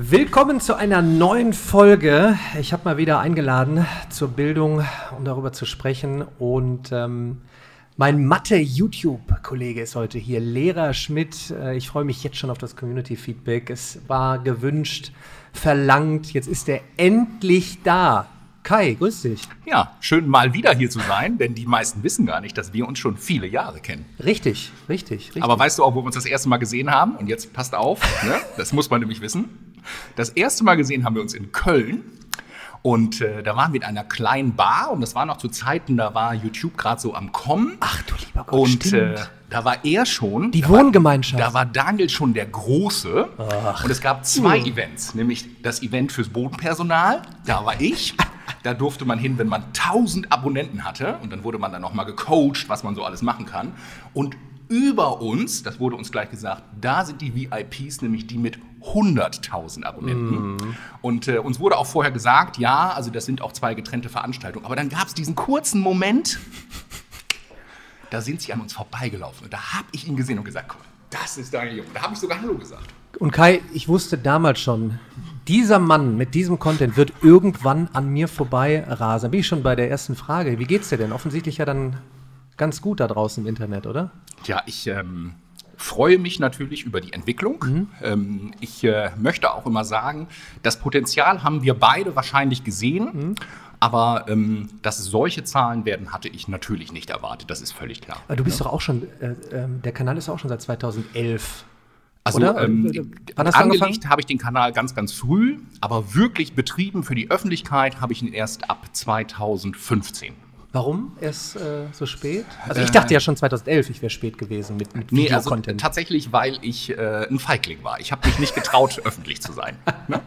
Willkommen zu einer neuen Folge. Ich habe mal wieder eingeladen zur Bildung, um darüber zu sprechen. Und ähm, mein Mathe-YouTube-Kollege ist heute hier, Lehrer Schmidt. Äh, ich freue mich jetzt schon auf das Community-Feedback. Es war gewünscht, verlangt. Jetzt ist er endlich da. Kai, grüß dich. Ja, schön mal wieder hier zu sein, denn die meisten wissen gar nicht, dass wir uns schon viele Jahre kennen. Richtig, richtig, richtig. Aber weißt du auch, wo wir uns das erste Mal gesehen haben? Und jetzt passt auf, ne? das muss man nämlich wissen. Das erste Mal gesehen haben wir uns in Köln. Und äh, da waren wir in einer kleinen Bar und das war noch zu Zeiten, da war YouTube gerade so am Kommen. Ach du lieber Gott, Und äh, da war er schon. Die da Wohngemeinschaft. War, da war Daniel schon der Große. Ach. Und es gab zwei Hm. Events, nämlich das Event fürs Bodenpersonal. Da war ich. Da durfte man hin, wenn man 1000 Abonnenten hatte. Und dann wurde man dann nochmal gecoacht, was man so alles machen kann. Und über uns, das wurde uns gleich gesagt, da sind die VIPs, nämlich die mit 100.000 Abonnenten. Und äh, uns wurde auch vorher gesagt, ja, also das sind auch zwei getrennte Veranstaltungen. Aber dann gab es diesen kurzen Moment, da sind sie an uns vorbeigelaufen. Und da habe ich ihn gesehen und gesagt, guck das ist Daniel Jung. Da habe ich sogar Hallo gesagt. Und Kai, ich wusste damals schon, dieser Mann mit diesem Content wird irgendwann an mir vorbei rasen. Bin ich schon bei der ersten Frage. Wie geht's dir denn? Offensichtlich ja dann ganz gut da draußen im Internet, oder? Ja, ich ähm, freue mich natürlich über die Entwicklung. Ähm, ich äh, möchte auch immer sagen, das Potenzial haben wir beide wahrscheinlich gesehen. Aber ähm, dass solche Zahlen werden, hatte ich natürlich nicht erwartet. Das ist völlig klar. Aber du bist doch auch schon, äh, ähm, der Kanal ist auch schon seit 2011. Also ähm, Äh, angelegt habe ich den Kanal ganz, ganz früh, aber wirklich betrieben für die Öffentlichkeit habe ich ihn erst ab 2015. Warum erst äh, so spät? Also ich dachte ja schon 2011, ich wäre spät gewesen mit, mit Nee, also Videocontent. tatsächlich, weil ich äh, ein Feigling war. Ich habe mich nicht getraut, öffentlich zu sein. Ne?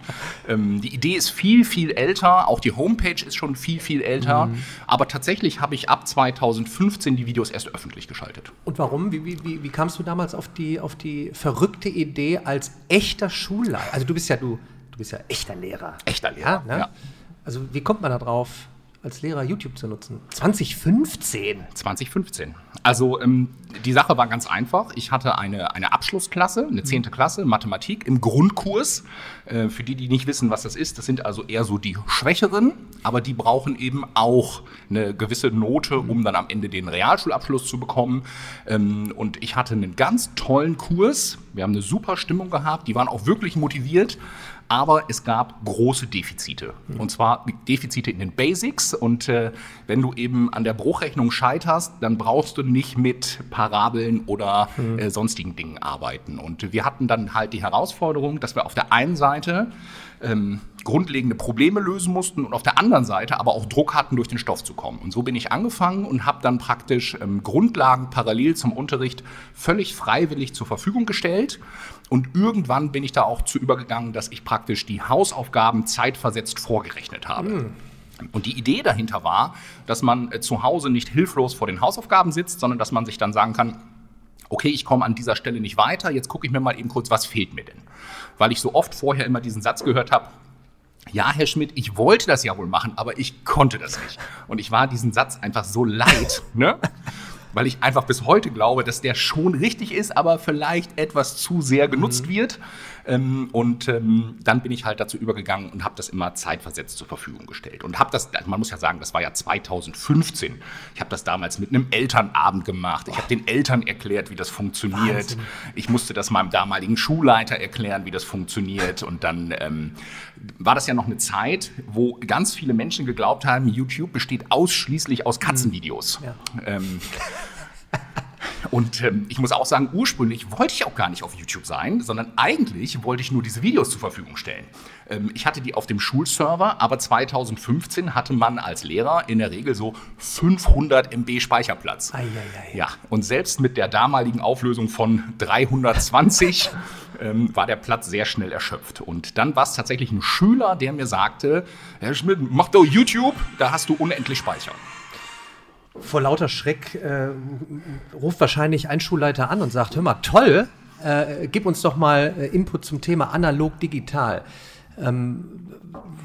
Ähm, die Idee ist viel, viel älter. Auch die Homepage ist schon viel, viel älter. Mhm. Aber tatsächlich habe ich ab 2015 die Videos erst öffentlich geschaltet. Und warum? Wie, wie, wie, wie kamst du damals auf die, auf die verrückte Idee als echter Schulleiter? Also du bist ja du, du bist ja echter Lehrer. Echter Lehrer, Ja, ne? ja. Also wie kommt man da drauf, als Lehrer YouTube zu nutzen? 2015. 2015. Also ähm, die Sache war ganz einfach. Ich hatte eine, eine Abschlussklasse, eine 10. Klasse, Mathematik im Grundkurs. Äh, für die, die nicht wissen, was das ist, das sind also eher so die Schwächeren, aber die brauchen eben auch eine gewisse Note, um dann am Ende den Realschulabschluss zu bekommen. Ähm, und ich hatte einen ganz tollen Kurs. Wir haben eine super Stimmung gehabt, die waren auch wirklich motiviert. Aber es gab große Defizite. Und zwar Defizite in den Basics. Und äh, wenn du eben an der Bruchrechnung scheiterst, dann brauchst du nicht mit Parabeln oder äh, sonstigen Dingen arbeiten. Und wir hatten dann halt die Herausforderung, dass wir auf der einen Seite ähm, grundlegende Probleme lösen mussten und auf der anderen Seite aber auch Druck hatten, durch den Stoff zu kommen. Und so bin ich angefangen und habe dann praktisch ähm, Grundlagen parallel zum Unterricht völlig freiwillig zur Verfügung gestellt. Und irgendwann bin ich da auch zu übergegangen, dass ich praktisch die Hausaufgaben zeitversetzt vorgerechnet habe. Und die Idee dahinter war, dass man äh, zu Hause nicht hilflos vor den Hausaufgaben sitzt, sondern dass man sich dann sagen kann, okay, ich komme an dieser Stelle nicht weiter, jetzt gucke ich mir mal eben kurz, was fehlt mir denn? Weil ich so oft vorher immer diesen Satz gehört habe, ja, Herr Schmidt, ich wollte das ja wohl machen, aber ich konnte das nicht. Und ich war diesen Satz einfach so leid, ne? Weil ich einfach bis heute glaube, dass der schon richtig ist, aber vielleicht etwas zu sehr genutzt wird. Ähm, und ähm, dann bin ich halt dazu übergegangen und habe das immer zeitversetzt zur Verfügung gestellt. Und habe das, also man muss ja sagen, das war ja 2015. Ich habe das damals mit einem Elternabend gemacht. Ich habe den Eltern erklärt, wie das funktioniert. Wahnsinn. Ich musste das meinem damaligen Schulleiter erklären, wie das funktioniert. Und dann ähm, war das ja noch eine Zeit, wo ganz viele Menschen geglaubt haben, YouTube besteht ausschließlich aus Katzenvideos. Ja. Und ähm, ich muss auch sagen, ursprünglich wollte ich auch gar nicht auf YouTube sein, sondern eigentlich wollte ich nur diese Videos zur Verfügung stellen. Ähm, ich hatte die auf dem Schulserver, aber 2015 hatte man als Lehrer in der Regel so 500 MB Speicherplatz. Ei, ei, ei. Ja, und selbst mit der damaligen Auflösung von 320 ähm, war der Platz sehr schnell erschöpft. Und dann war es tatsächlich ein Schüler, der mir sagte, Herr Schmidt, mach doch YouTube, da hast du unendlich Speicher. Vor lauter Schreck äh, ruft wahrscheinlich ein Schulleiter an und sagt, hör mal, toll, äh, gib uns doch mal äh, Input zum Thema analog-digital. Ähm,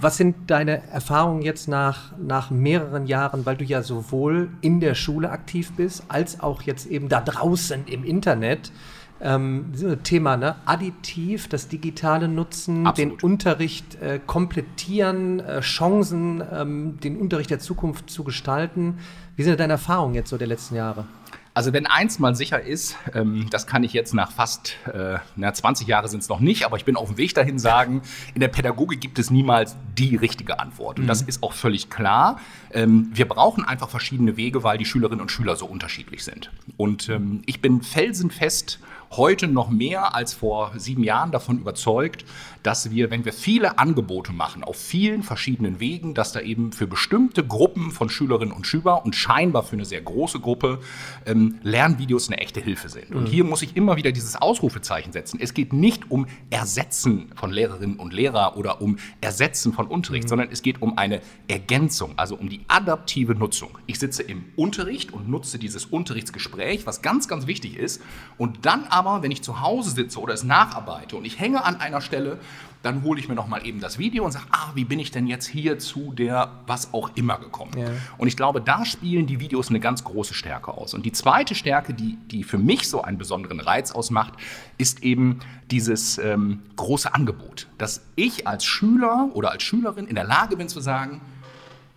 was sind deine Erfahrungen jetzt nach, nach mehreren Jahren, weil du ja sowohl in der Schule aktiv bist, als auch jetzt eben da draußen im Internet? Ähm, Thema, ne? Additiv, das digitale Nutzen, Absolut. den Unterricht äh, komplettieren, äh, Chancen, ähm, den Unterricht der Zukunft zu gestalten. Wie sind deine Erfahrungen jetzt so der letzten Jahre? Also wenn eins mal sicher ist, ähm, das kann ich jetzt nach fast äh, na, 20 Jahren sind es noch nicht, aber ich bin auf dem Weg dahin sagen, in der Pädagogik gibt es niemals die richtige Antwort. Und mhm. das ist auch völlig klar. Ähm, wir brauchen einfach verschiedene Wege, weil die Schülerinnen und Schüler so unterschiedlich sind. Und ähm, ich bin felsenfest heute noch mehr als vor sieben Jahren davon überzeugt, dass wir, wenn wir viele Angebote machen auf vielen verschiedenen Wegen, dass da eben für bestimmte Gruppen von Schülerinnen und Schülern und scheinbar für eine sehr große Gruppe ähm, Lernvideos eine echte Hilfe sind. Und mhm. hier muss ich immer wieder dieses Ausrufezeichen setzen. Es geht nicht um Ersetzen von Lehrerinnen und Lehrern oder um Ersetzen von Unterricht, mhm. sondern es geht um eine Ergänzung, also um die adaptive Nutzung. Ich sitze im Unterricht und nutze dieses Unterrichtsgespräch, was ganz, ganz wichtig ist, und dann aber, wenn ich zu Hause sitze oder es nacharbeite und ich hänge an einer Stelle, dann hole ich mir noch mal eben das Video und sage, ah, wie bin ich denn jetzt hier zu der was auch immer gekommen? Ja. Und ich glaube, da spielen die Videos eine ganz große Stärke aus. Und die zweite Stärke, die, die für mich so einen besonderen Reiz ausmacht, ist eben dieses ähm, große Angebot, dass ich als Schüler oder als Schülerin in der Lage bin zu sagen,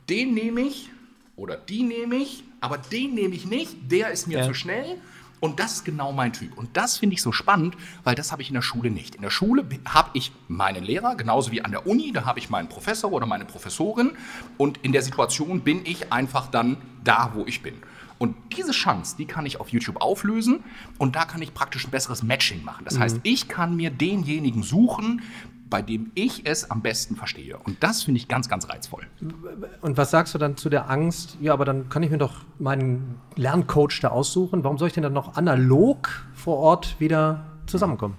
den nehme ich oder die nehme ich, aber den nehme ich nicht, der ist mir ja. zu schnell und das ist genau mein Typ. Und das finde ich so spannend, weil das habe ich in der Schule nicht. In der Schule habe ich meinen Lehrer, genauso wie an der Uni, da habe ich meinen Professor oder meine Professorin. Und in der Situation bin ich einfach dann da, wo ich bin. Und diese Chance, die kann ich auf YouTube auflösen und da kann ich praktisch ein besseres Matching machen. Das mhm. heißt, ich kann mir denjenigen suchen, bei dem ich es am besten verstehe. Und das finde ich ganz, ganz reizvoll. Und was sagst du dann zu der Angst? Ja, aber dann kann ich mir doch meinen Lerncoach da aussuchen. Warum soll ich denn dann noch analog vor Ort wieder zusammenkommen?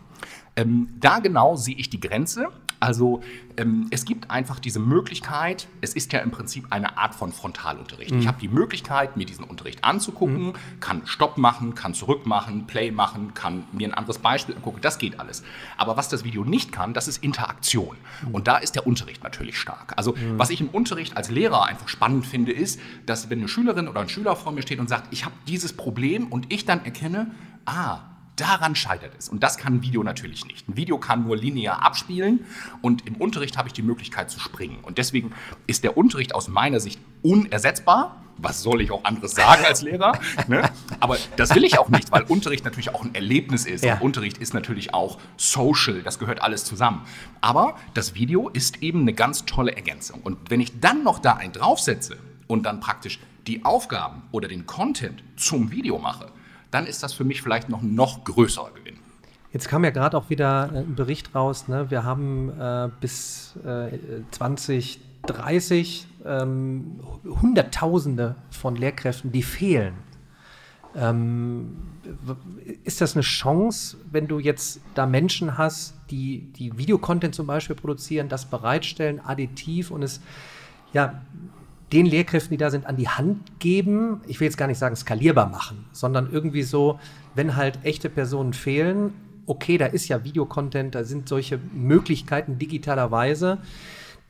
Ähm, da genau sehe ich die Grenze. Also ähm, es gibt einfach diese Möglichkeit, es ist ja im Prinzip eine Art von Frontalunterricht. Mhm. Ich habe die Möglichkeit, mir diesen Unterricht anzugucken, mhm. kann Stopp machen, kann zurück machen, Play machen, kann mir ein anderes Beispiel angucken, das geht alles. Aber was das Video nicht kann, das ist Interaktion. Mhm. Und da ist der Unterricht natürlich stark. Also mhm. was ich im Unterricht als Lehrer einfach spannend finde, ist, dass wenn eine Schülerin oder ein Schüler vor mir steht und sagt, ich habe dieses Problem und ich dann erkenne, ah, Daran scheitert es. Und das kann ein Video natürlich nicht. Ein Video kann nur linear abspielen und im Unterricht habe ich die Möglichkeit zu springen. Und deswegen ist der Unterricht aus meiner Sicht unersetzbar. Was soll ich auch anderes sagen als Lehrer? ne? Aber das will ich auch nicht, weil Unterricht natürlich auch ein Erlebnis ist. Ja. Unterricht ist natürlich auch social. Das gehört alles zusammen. Aber das Video ist eben eine ganz tolle Ergänzung. Und wenn ich dann noch da einen draufsetze und dann praktisch die Aufgaben oder den Content zum Video mache, dann ist das für mich vielleicht noch ein noch größerer Gewinn. Jetzt kam ja gerade auch wieder äh, ein Bericht raus, ne? wir haben äh, bis äh, 2030 ähm, Hunderttausende von Lehrkräften, die fehlen. Ähm, ist das eine Chance, wenn du jetzt da Menschen hast, die, die Videocontent zum Beispiel produzieren, das bereitstellen, additiv und es ja den Lehrkräften, die da sind, an die Hand geben. Ich will jetzt gar nicht sagen skalierbar machen, sondern irgendwie so, wenn halt echte Personen fehlen, okay, da ist ja Videocontent, da sind solche Möglichkeiten digitalerweise,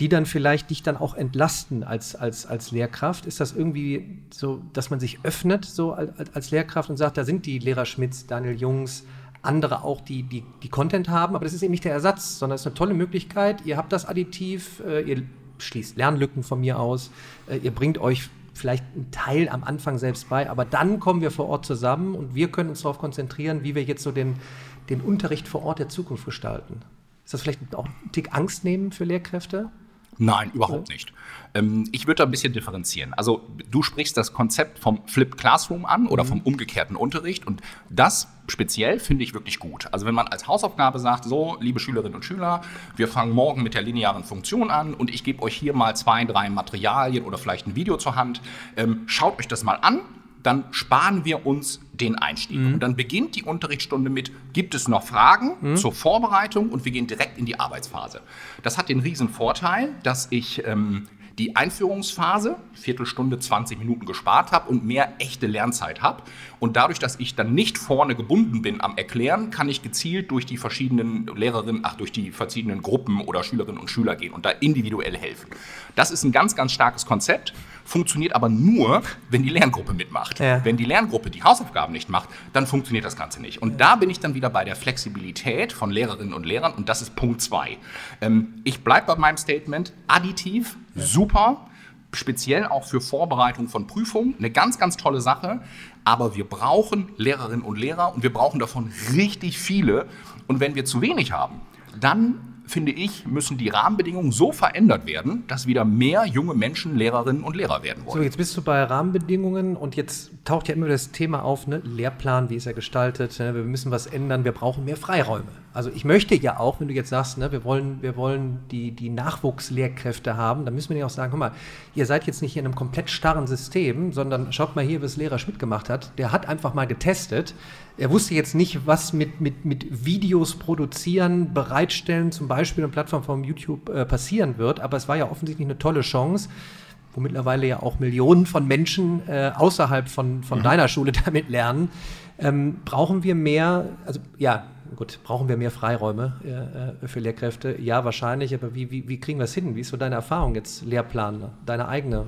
die dann vielleicht dich dann auch entlasten als, als, als Lehrkraft. Ist das irgendwie so, dass man sich öffnet so als, als Lehrkraft und sagt, da sind die Lehrer Schmitz, Daniel Jungs, andere auch, die, die, die Content haben, aber das ist eben nicht der Ersatz, sondern es ist eine tolle Möglichkeit. Ihr habt das Additiv, äh, ihr schließt Lernlücken von mir aus. Äh, ihr bringt euch vielleicht einen Teil am Anfang selbst bei, aber dann kommen wir vor Ort zusammen und wir können uns darauf konzentrieren, wie wir jetzt so den, den Unterricht vor Ort der Zukunft gestalten. Ist das vielleicht auch ein Tick Angst nehmen für Lehrkräfte? Nein, überhaupt nicht. Ähm, ich würde da ein bisschen differenzieren. Also du sprichst das Konzept vom Flip Classroom an oder mhm. vom umgekehrten Unterricht und das speziell finde ich wirklich gut. Also wenn man als Hausaufgabe sagt, so, liebe Schülerinnen und Schüler, wir fangen morgen mit der linearen Funktion an und ich gebe euch hier mal zwei, drei Materialien oder vielleicht ein Video zur Hand. Ähm, schaut euch das mal an dann sparen wir uns den Einstieg. Mhm. Und dann beginnt die Unterrichtsstunde mit, gibt es noch Fragen mhm. zur Vorbereitung und wir gehen direkt in die Arbeitsphase. Das hat den riesen Vorteil, dass ich ähm, die Einführungsphase, Viertelstunde, 20 Minuten gespart habe und mehr echte Lernzeit habe. Und dadurch, dass ich dann nicht vorne gebunden bin am Erklären, kann ich gezielt durch die verschiedenen Lehrerinnen, ach, durch die verschiedenen Gruppen oder Schülerinnen und Schüler gehen und da individuell helfen. Das ist ein ganz, ganz starkes Konzept funktioniert aber nur, wenn die Lerngruppe mitmacht. Ja. Wenn die Lerngruppe die Hausaufgaben nicht macht, dann funktioniert das Ganze nicht. Und da bin ich dann wieder bei der Flexibilität von Lehrerinnen und Lehrern und das ist Punkt zwei. Ähm, ich bleibe bei meinem Statement, additiv, super, speziell auch für Vorbereitung von Prüfungen, eine ganz, ganz tolle Sache. Aber wir brauchen Lehrerinnen und Lehrer und wir brauchen davon richtig viele. Und wenn wir zu wenig haben, dann finde ich, müssen die Rahmenbedingungen so verändert werden, dass wieder mehr junge Menschen Lehrerinnen und Lehrer werden wollen. So, jetzt bist du bei Rahmenbedingungen und jetzt taucht ja immer das Thema auf, ne? Lehrplan, wie ist er gestaltet, ne? wir müssen was ändern, wir brauchen mehr Freiräume. Also ich möchte ja auch, wenn du jetzt sagst, ne, wir wollen, wir wollen die, die Nachwuchslehrkräfte haben, dann müssen wir ja auch sagen, guck mal, ihr seid jetzt nicht in einem komplett starren System, sondern schaut mal hier, was Lehrer Schmidt gemacht hat. Der hat einfach mal getestet. Er wusste jetzt nicht, was mit, mit, mit Videos produzieren, bereitstellen, zum Beispiel eine Plattform von YouTube äh, passieren wird, aber es war ja offensichtlich eine tolle Chance wo mittlerweile ja auch Millionen von Menschen äh, außerhalb von, von mhm. deiner Schule damit lernen, ähm, brauchen wir mehr, also ja, gut, brauchen wir mehr Freiräume äh, äh, für Lehrkräfte? Ja, wahrscheinlich, aber wie, wie, wie kriegen wir es hin? Wie ist so deine Erfahrung jetzt, Lehrplan, deine eigene?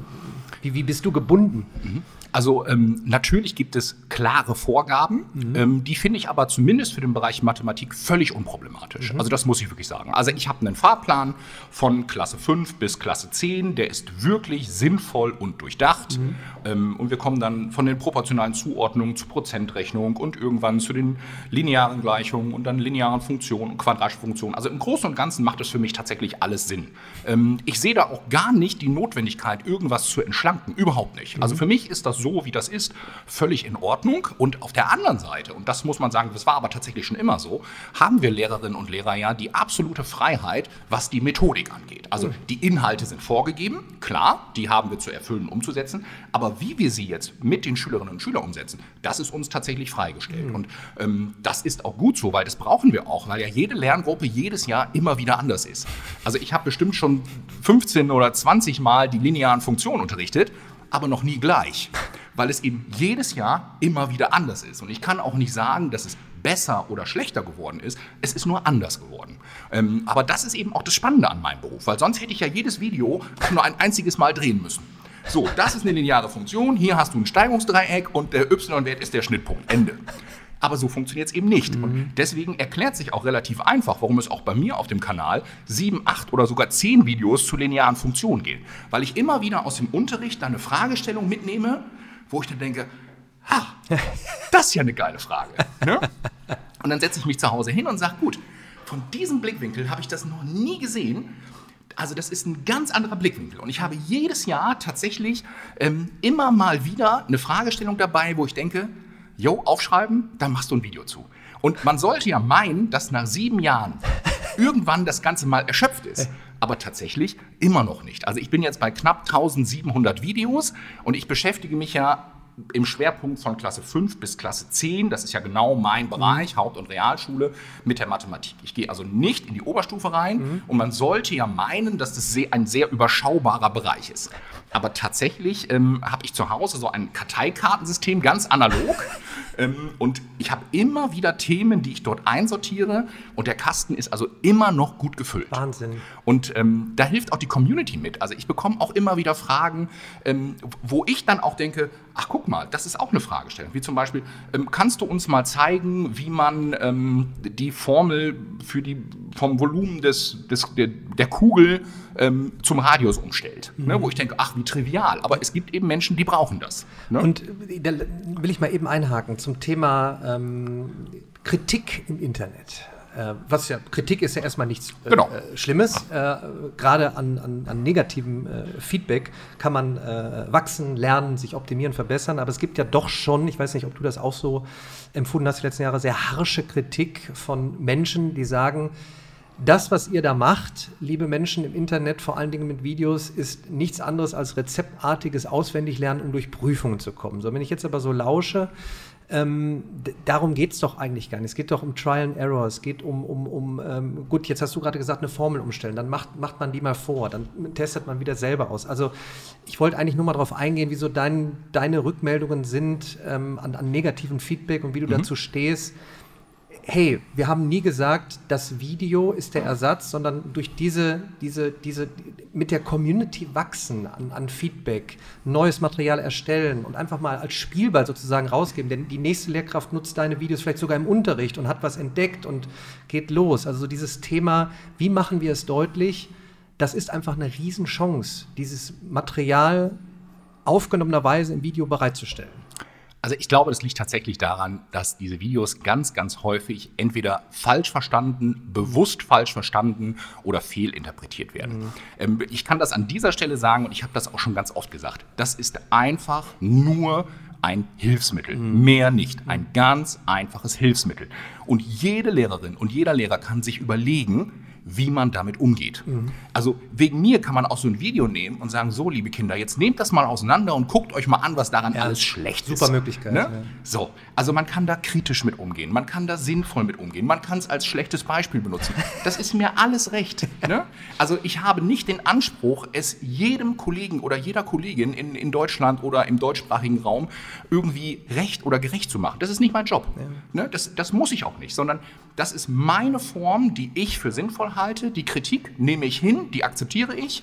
Wie, wie bist du gebunden? Mhm. Also ähm, natürlich gibt es klare Vorgaben, mhm. ähm, die finde ich aber zumindest für den Bereich Mathematik völlig unproblematisch. Mhm. Also das muss ich wirklich sagen. Also ich habe einen Fahrplan von Klasse 5 bis Klasse 10, der ist wirklich sinnvoll und durchdacht. Mhm. Ähm, und wir kommen dann von den proportionalen Zuordnungen zur Prozentrechnung und irgendwann zu den linearen Gleichungen und dann linearen Funktionen und quadratische Funktionen. Also im Großen und Ganzen macht es für mich tatsächlich alles Sinn. Ähm, ich sehe da auch gar nicht die Notwendigkeit, irgendwas zu entschlanken. Überhaupt nicht. Also mhm. für mich ist das so, wie das ist, völlig in Ordnung. Und auf der anderen Seite, und das muss man sagen, das war aber tatsächlich schon immer so, haben wir Lehrerinnen und Lehrer ja die absolute Freiheit, was die Methodik angeht. Also die Inhalte sind vorgegeben, klar, die haben wir zu erfüllen, umzusetzen, aber wie wir sie jetzt mit den Schülerinnen und Schülern umsetzen, das ist uns tatsächlich freigestellt. Mhm. Und ähm, das ist auch gut so, weil das brauchen wir auch, weil ja jede Lerngruppe jedes Jahr immer wieder anders ist. Also ich habe bestimmt schon 15 oder 20 Mal die linearen Funktionen unterrichtet, aber noch nie gleich weil es eben jedes Jahr immer wieder anders ist. Und ich kann auch nicht sagen, dass es besser oder schlechter geworden ist. Es ist nur anders geworden. Ähm, aber das ist eben auch das Spannende an meinem Beruf, weil sonst hätte ich ja jedes Video nur ein einziges Mal drehen müssen. So, das ist eine lineare Funktion. Hier hast du ein Steigungsdreieck und der y-Wert ist der Schnittpunkt. Ende. Aber so funktioniert es eben nicht. Mhm. Und deswegen erklärt sich auch relativ einfach, warum es auch bei mir auf dem Kanal sieben, acht oder sogar zehn Videos zu linearen Funktionen geht. Weil ich immer wieder aus dem Unterricht eine Fragestellung mitnehme, wo ich dann denke, ha, das ist ja eine geile Frage. Ne? Und dann setze ich mich zu Hause hin und sage, gut, von diesem Blickwinkel habe ich das noch nie gesehen. Also das ist ein ganz anderer Blickwinkel. Und ich habe jedes Jahr tatsächlich ähm, immer mal wieder eine Fragestellung dabei, wo ich denke, jo, aufschreiben, dann machst du ein Video zu. Und man sollte ja meinen, dass nach sieben Jahren irgendwann das Ganze mal erschöpft ist. Aber tatsächlich immer noch nicht. Also ich bin jetzt bei knapp 1700 Videos und ich beschäftige mich ja im Schwerpunkt von Klasse 5 bis Klasse 10, das ist ja genau mein Bereich, mhm. Haupt- und Realschule, mit der Mathematik. Ich gehe also nicht in die Oberstufe rein mhm. und man sollte ja meinen, dass das ein sehr überschaubarer Bereich ist. Aber tatsächlich ähm, habe ich zu Hause so ein Karteikartensystem, ganz analog. ähm, und ich habe immer wieder Themen, die ich dort einsortiere. Und der Kasten ist also immer noch gut gefüllt. Wahnsinn. Und ähm, da hilft auch die Community mit. Also ich bekomme auch immer wieder Fragen, ähm, wo ich dann auch denke, ach guck mal, das ist auch eine Fragestellung. Wie zum Beispiel, ähm, kannst du uns mal zeigen, wie man ähm, die Formel für die, vom Volumen des, des, der, der Kugel ähm, zum Radius umstellt? Mhm. Ne, wo ich denke, ach, wie trivial. Aber es gibt eben Menschen, die brauchen das. Ne? Und da will ich mal eben einhaken zum Thema ähm, Kritik im Internet. Äh, was ja, Kritik ist ja erstmal nichts äh, genau. äh, Schlimmes. Äh, Gerade an, an, an negativem äh, Feedback kann man äh, wachsen, lernen, sich optimieren, verbessern. Aber es gibt ja doch schon, ich weiß nicht, ob du das auch so empfunden hast die letzten Jahre, sehr harsche Kritik von Menschen, die sagen, das, was ihr da macht, liebe Menschen im Internet, vor allen Dingen mit Videos, ist nichts anderes als rezeptartiges Auswendiglernen, um durch Prüfungen zu kommen. So, wenn ich jetzt aber so lausche, ähm, darum geht es doch eigentlich gar nicht. Es geht doch um Trial and Error. Es geht um, um, um ähm, gut, jetzt hast du gerade gesagt, eine Formel umstellen. Dann macht, macht man die mal vor. Dann testet man wieder selber aus. Also ich wollte eigentlich nur mal darauf eingehen, wieso dein, deine Rückmeldungen sind ähm, an, an negativen Feedback und wie du mhm. dazu stehst hey, wir haben nie gesagt, das Video ist der Ersatz, sondern durch diese, diese, diese, mit der Community wachsen an, an Feedback, neues Material erstellen und einfach mal als Spielball sozusagen rausgeben. Denn die nächste Lehrkraft nutzt deine Videos vielleicht sogar im Unterricht und hat was entdeckt und geht los. Also so dieses Thema, wie machen wir es deutlich, das ist einfach eine Riesenchance, dieses Material aufgenommenerweise im Video bereitzustellen. Also ich glaube, das liegt tatsächlich daran, dass diese Videos ganz, ganz häufig entweder falsch verstanden, bewusst falsch verstanden oder fehlinterpretiert werden. Mhm. Ähm, ich kann das an dieser Stelle sagen und ich habe das auch schon ganz oft gesagt. Das ist einfach nur ein Hilfsmittel, mhm. mehr nicht. Ein ganz einfaches Hilfsmittel. Und jede Lehrerin und jeder Lehrer kann sich überlegen, wie man damit umgeht. Mhm. Also wegen mir kann man auch so ein Video nehmen und sagen, so liebe Kinder, jetzt nehmt das mal auseinander und guckt euch mal an, was daran ja, alles schlecht super ist. Super Möglichkeit. Ne? Ja. So, also man kann da kritisch mit umgehen, man kann da sinnvoll mit umgehen, man kann es als schlechtes Beispiel benutzen. Das ist mir alles recht. ne? Also ich habe nicht den Anspruch, es jedem Kollegen oder jeder Kollegin in, in Deutschland oder im deutschsprachigen Raum irgendwie recht oder gerecht zu machen. Das ist nicht mein Job. Ja. Ne? Das, das muss ich auch nicht, sondern das ist meine Form, die ich für sinnvoll halte. Die Kritik nehme ich hin, die akzeptiere ich.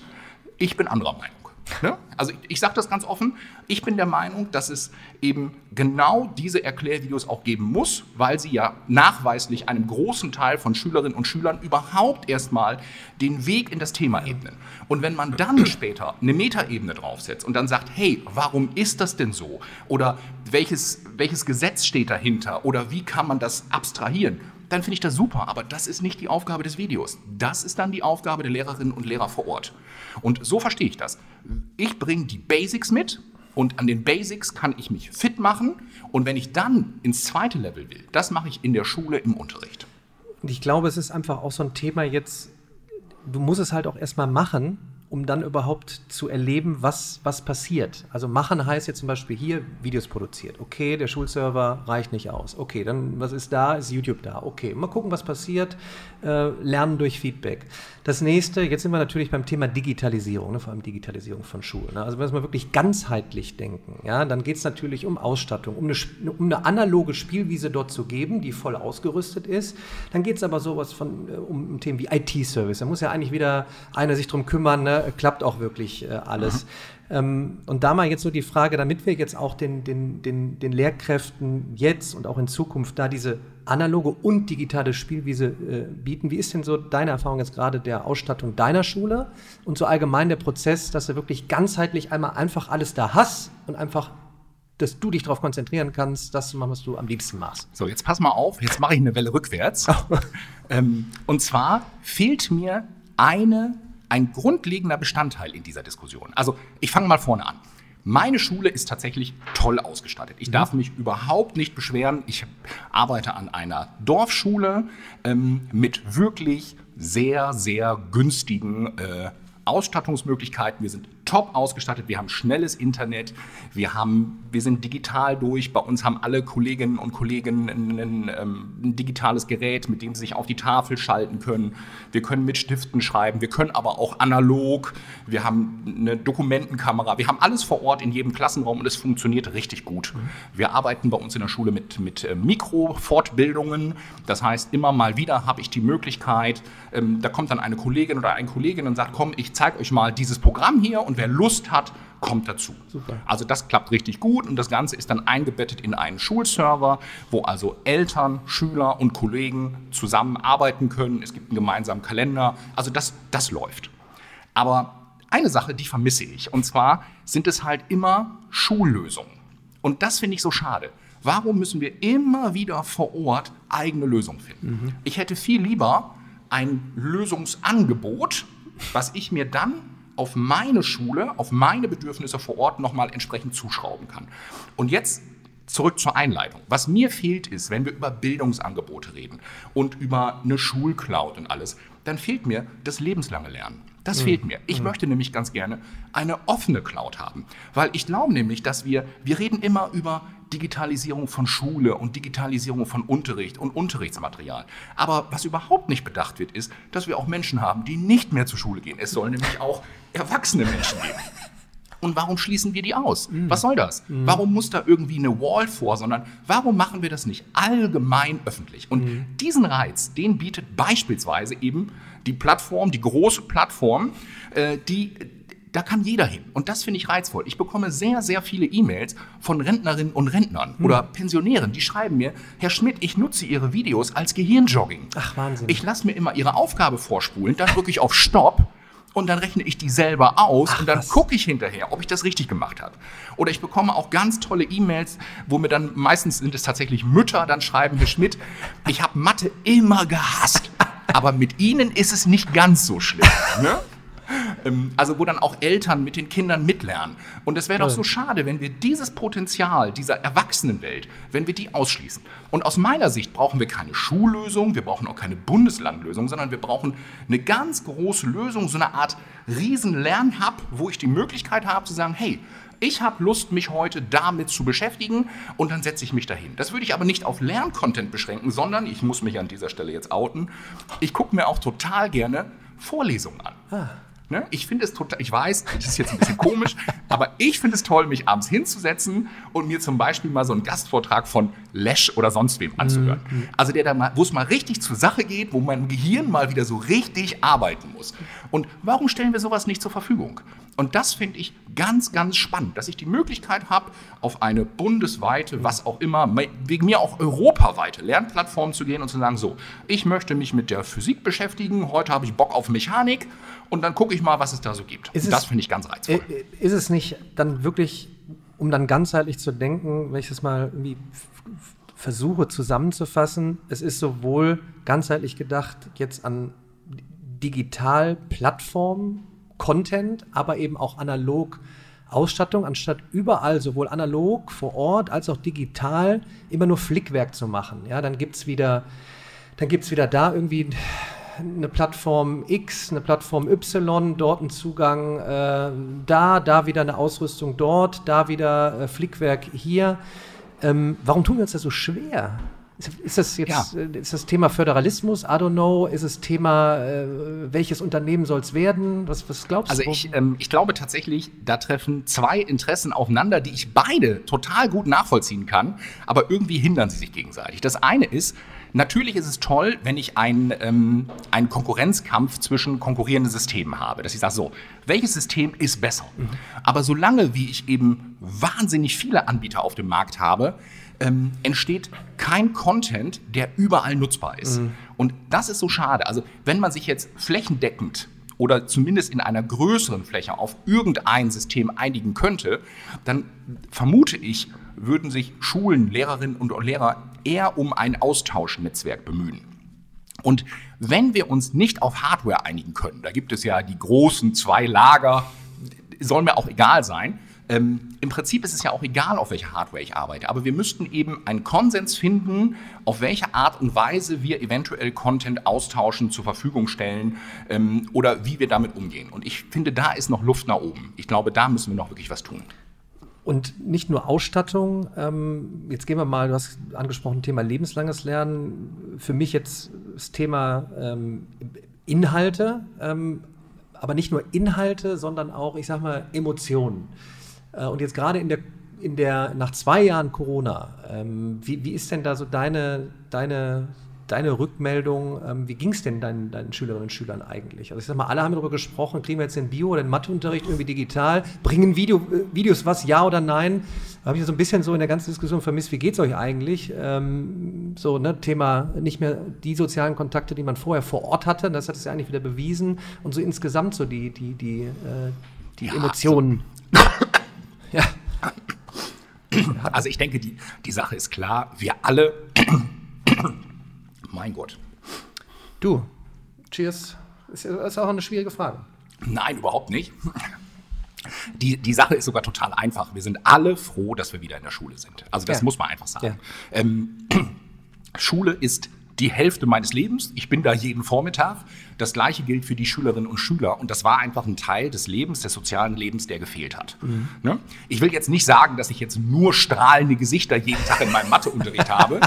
Ich bin anderer Meinung. Ne? Also ich, ich sage das ganz offen, ich bin der Meinung, dass es eben genau diese Erklärvideos auch geben muss, weil sie ja nachweislich einem großen Teil von Schülerinnen und Schülern überhaupt erstmal den Weg in das Thema ebnen. Und wenn man dann später eine Metaebene draufsetzt und dann sagt, hey, warum ist das denn so? Oder welches, welches Gesetz steht dahinter? Oder wie kann man das abstrahieren? Dann finde ich das super. Aber das ist nicht die Aufgabe des Videos. Das ist dann die Aufgabe der Lehrerinnen und Lehrer vor Ort. Und so verstehe ich das. Ich bringe die Basics mit und an den Basics kann ich mich fit machen. Und wenn ich dann ins zweite Level will, das mache ich in der Schule im Unterricht. Und ich glaube, es ist einfach auch so ein Thema jetzt, du musst es halt auch erstmal machen um dann überhaupt zu erleben, was, was passiert. Also machen heißt jetzt zum Beispiel hier Videos produziert. Okay, der Schulserver reicht nicht aus. Okay, dann was ist da? Ist YouTube da. Okay, mal gucken, was passiert. Äh, lernen durch Feedback. Das nächste, jetzt sind wir natürlich beim Thema Digitalisierung, ne, vor allem Digitalisierung von Schulen. Ne? Also wenn wir wirklich ganzheitlich denken, ja, dann geht es natürlich um Ausstattung, um eine, um eine, analoge Spielwiese dort zu geben, die voll ausgerüstet ist. Dann geht es aber sowas von äh, um, Themen wie IT-Service. Da muss ja eigentlich wieder einer sich drum kümmern, ne? Klappt auch wirklich äh, alles. Ähm, und da mal jetzt so die Frage, damit wir jetzt auch den, den, den, den Lehrkräften jetzt und auch in Zukunft da diese analoge und digitale Spielwiese äh, bieten, wie ist denn so deine Erfahrung jetzt gerade der Ausstattung deiner Schule und so allgemein der Prozess, dass du wirklich ganzheitlich einmal einfach alles da hast und einfach dass du dich darauf konzentrieren kannst, das zu machen, was du am liebsten machst. So, jetzt pass mal auf, jetzt mache ich eine Welle rückwärts. ähm, und zwar fehlt mir eine ein grundlegender Bestandteil in dieser Diskussion. Also ich fange mal vorne an. Meine Schule ist tatsächlich toll ausgestattet. Ich mhm. darf mich überhaupt nicht beschweren. Ich arbeite an einer Dorfschule ähm, mit wirklich sehr, sehr günstigen äh, Ausstattungsmöglichkeiten. Wir sind top ausgestattet, wir haben schnelles Internet, wir, haben, wir sind digital durch. Bei uns haben alle Kolleginnen und Kollegen ein, ein, ähm, ein, digitales Gerät, mit dem sie sich auf die Tafel schalten können. Wir können mit Stiften schreiben, wir können aber auch analog. Wir haben eine Dokumentenkamera, wir haben alles vor Ort in jedem Klassenraum und es funktioniert richtig gut. Wir arbeiten bei uns in der Schule mit, mit äh, Mikrofortbildungen. Das heißt, immer mal wieder habe ich die Möglichkeit, ähm, da kommt dann eine Kollegin oder ein Kollege und sagt, komm, ich zeige euch mal dieses Programm hier und wer Lust hat, kommt dazu. Super. Also das klappt richtig gut und das Ganze ist dann eingebettet in einen Schulserver, wo also Eltern, Schüler und Kollegen zusammenarbeiten können. Es gibt einen gemeinsamen Kalender. Also das, das läuft. Aber eine Sache, die vermisse ich. Und zwar sind es halt immer Schullösungen. Und das finde ich so schade. Warum müssen wir immer wieder vor Ort eigene Lösungen finden? Mhm. Ich hätte viel lieber ein Lösungsangebot, was ich mir dann auf meine Schule, auf meine Bedürfnisse vor Ort nochmal entsprechend zuschrauben kann. Und jetzt zurück zur Einleitung. Was mir fehlt ist, wenn wir über Bildungsangebote reden und über eine Schulcloud und alles, dann fehlt mir das lebenslange Lernen. Das mhm. fehlt mir. Ich mhm. möchte nämlich ganz gerne eine offene Cloud haben, weil ich glaube nämlich, dass wir, wir reden immer über Digitalisierung von Schule und Digitalisierung von Unterricht und Unterrichtsmaterial. Aber was überhaupt nicht bedacht wird, ist, dass wir auch Menschen haben, die nicht mehr zur Schule gehen. Es soll nämlich auch erwachsene Menschen geben. Und warum schließen wir die aus? Was soll das? Warum muss da irgendwie eine Wall vor, sondern warum machen wir das nicht allgemein öffentlich? Und diesen Reiz, den bietet beispielsweise eben die Plattform, die große Plattform, äh, die da kann jeder hin. Und das finde ich reizvoll. Ich bekomme sehr, sehr viele E-Mails von Rentnerinnen und Rentnern Hm. oder Pensionären, die schreiben mir, Herr Schmidt, ich nutze Ihre Videos als Gehirnjogging. Ach, Wahnsinn. Ich lasse mir immer Ihre Aufgabe vorspulen, dann drücke ich auf Stopp und dann rechne ich die selber aus und dann gucke ich hinterher, ob ich das richtig gemacht habe. Oder ich bekomme auch ganz tolle E-Mails, wo mir dann meistens sind es tatsächlich Mütter dann schreiben, Herr Schmidt, ich habe Mathe immer gehasst, aber mit Ihnen ist es nicht ganz so schlimm. Ne? Ähm, Also wo dann auch Eltern mit den Kindern mitlernen. Und es wäre doch so schade, wenn wir dieses Potenzial dieser Erwachsenenwelt, wenn wir die ausschließen. Und aus meiner Sicht brauchen wir keine Schullösung, wir brauchen auch keine Bundeslandlösung, sondern wir brauchen eine ganz große Lösung, so eine Art Riesen-Lernhub, wo ich die Möglichkeit habe zu sagen, hey, ich habe Lust, mich heute damit zu beschäftigen und dann setze ich mich dahin. Das würde ich aber nicht auf Lerncontent beschränken, sondern ich muss mich an dieser Stelle jetzt outen. Ich gucke mir auch total gerne Vorlesungen an. Ne? Ich finde es total, ich weiß, das ist jetzt ein bisschen komisch, aber ich finde es toll, mich abends hinzusetzen und mir zum Beispiel mal so einen Gastvortrag von Lesch oder sonst wem anzuhören. Also der da mal, wo es mal richtig zur Sache geht, wo mein Gehirn mal wieder so richtig arbeiten muss. Und warum stellen wir sowas nicht zur Verfügung? Und das finde ich ganz, ganz spannend, dass ich die Möglichkeit habe, auf eine bundesweite, was auch immer, me- wegen mir auch europaweite Lernplattform zu gehen und zu sagen, so, ich möchte mich mit der Physik beschäftigen, heute habe ich Bock auf Mechanik und dann gucke ich mal, was es da so gibt. Ist das finde ich ganz reizvoll. Ist es nicht dann wirklich, um dann ganzheitlich zu denken, wenn ich das mal irgendwie versuche zusammenzufassen, es ist sowohl ganzheitlich gedacht jetzt an Digital-Plattformen, Content, aber eben auch analog Ausstattung, anstatt überall sowohl analog vor Ort als auch digital immer nur Flickwerk zu machen. Ja, dann gibt es wieder, dann gibt's wieder da irgendwie eine Plattform X, eine Plattform Y, dort ein Zugang äh, da, da wieder eine Ausrüstung dort, da wieder äh, Flickwerk hier. Ähm, warum tun wir uns das so schwer? Ist, das jetzt Ja. äh, ist das Thema Föderalismus? I don't know. Ist es Thema, äh, welches Unternehmen soll es werden? Was, was glaubst Also du? ich, ähm, ich glaube tatsächlich, da treffen zwei Interessen aufeinander, die ich beide total gut nachvollziehen kann, aber irgendwie hindern sie sich gegenseitig. Das eine ist, natürlich ist es toll, wenn ich einen, ähm, einen Konkurrenzkampf zwischen konkurrierenden Systemen habe, dass ich sage, so, welches System ist besser? Aber solange wie ich eben wahnsinnig viele Anbieter auf dem Markt habe, ähm, entsteht kein Content, der überall nutzbar ist. Und das ist so schade. Also wenn man sich jetzt flächendeckend oder zumindest in einer größeren Fläche auf irgendein System einigen könnte, dann vermute ich, würden sich Schulen, Lehrerinnen und Lehrer eher um ein Austauschnetzwerk bemühen. Und wenn wir uns nicht auf Hardware einigen können, da gibt es ja die großen zwei Lager, soll mir auch egal sein. Ähm, Im Prinzip ist es ja auch egal, auf welcher Hardware ich arbeite, aber wir müssten eben einen Konsens finden, auf welche Art und Weise wir eventuell Content austauschen, zur Verfügung stellen ähm, oder wie wir damit umgehen. Und ich finde, da ist noch Luft nach oben. Ich glaube, da müssen wir noch wirklich was tun. Und nicht nur Ausstattung, ähm, jetzt gehen wir mal, du hast angesprochen, Thema lebenslanges Lernen. Für mich jetzt das Thema ähm, Inhalte, ähm, aber nicht nur Inhalte, sondern auch, ich sag mal, Emotionen. Äh, und jetzt gerade in der, in der, nach zwei Jahren Corona, ähm, wie, wie ist denn da so deine, deine, deine Rückmeldung? Ähm, wie ging es denn deinen, deinen Schülerinnen und Schülern eigentlich? Also ich sag mal, alle haben darüber gesprochen, kriegen wir jetzt den Bio- oder den Matheunterricht irgendwie digital? Bringen Video, äh, Videos was, ja oder nein? Habe ich so ein bisschen so in der ganzen Diskussion vermisst, wie geht es euch eigentlich? Ähm, so, ne, Thema nicht mehr die sozialen Kontakte, die man vorher vor Ort hatte, das hat es ja eigentlich wieder bewiesen. Und so insgesamt so die, die, die, äh, die Ja, Emotionen. ja. Also ich denke, die, die Sache ist klar. Wir alle, mein Gott, Du, cheers. Ist, ist auch eine schwierige Frage. Nein, überhaupt nicht. Die, die Sache ist sogar total einfach. Wir sind alle froh, dass wir wieder in der Schule sind. Also das Ja. muss man einfach sagen. Ja. Ähm, Schule ist die Hälfte meines Lebens. Ich bin da jeden Vormittag. Das gleiche gilt für die Schülerinnen und Schüler. Und das war einfach ein Teil des Lebens, des sozialen Lebens, der gefehlt hat. Mhm. Ne? Ich will jetzt nicht sagen, dass ich jetzt nur strahlende Gesichter jeden Tag in meinem Matheunterricht habe.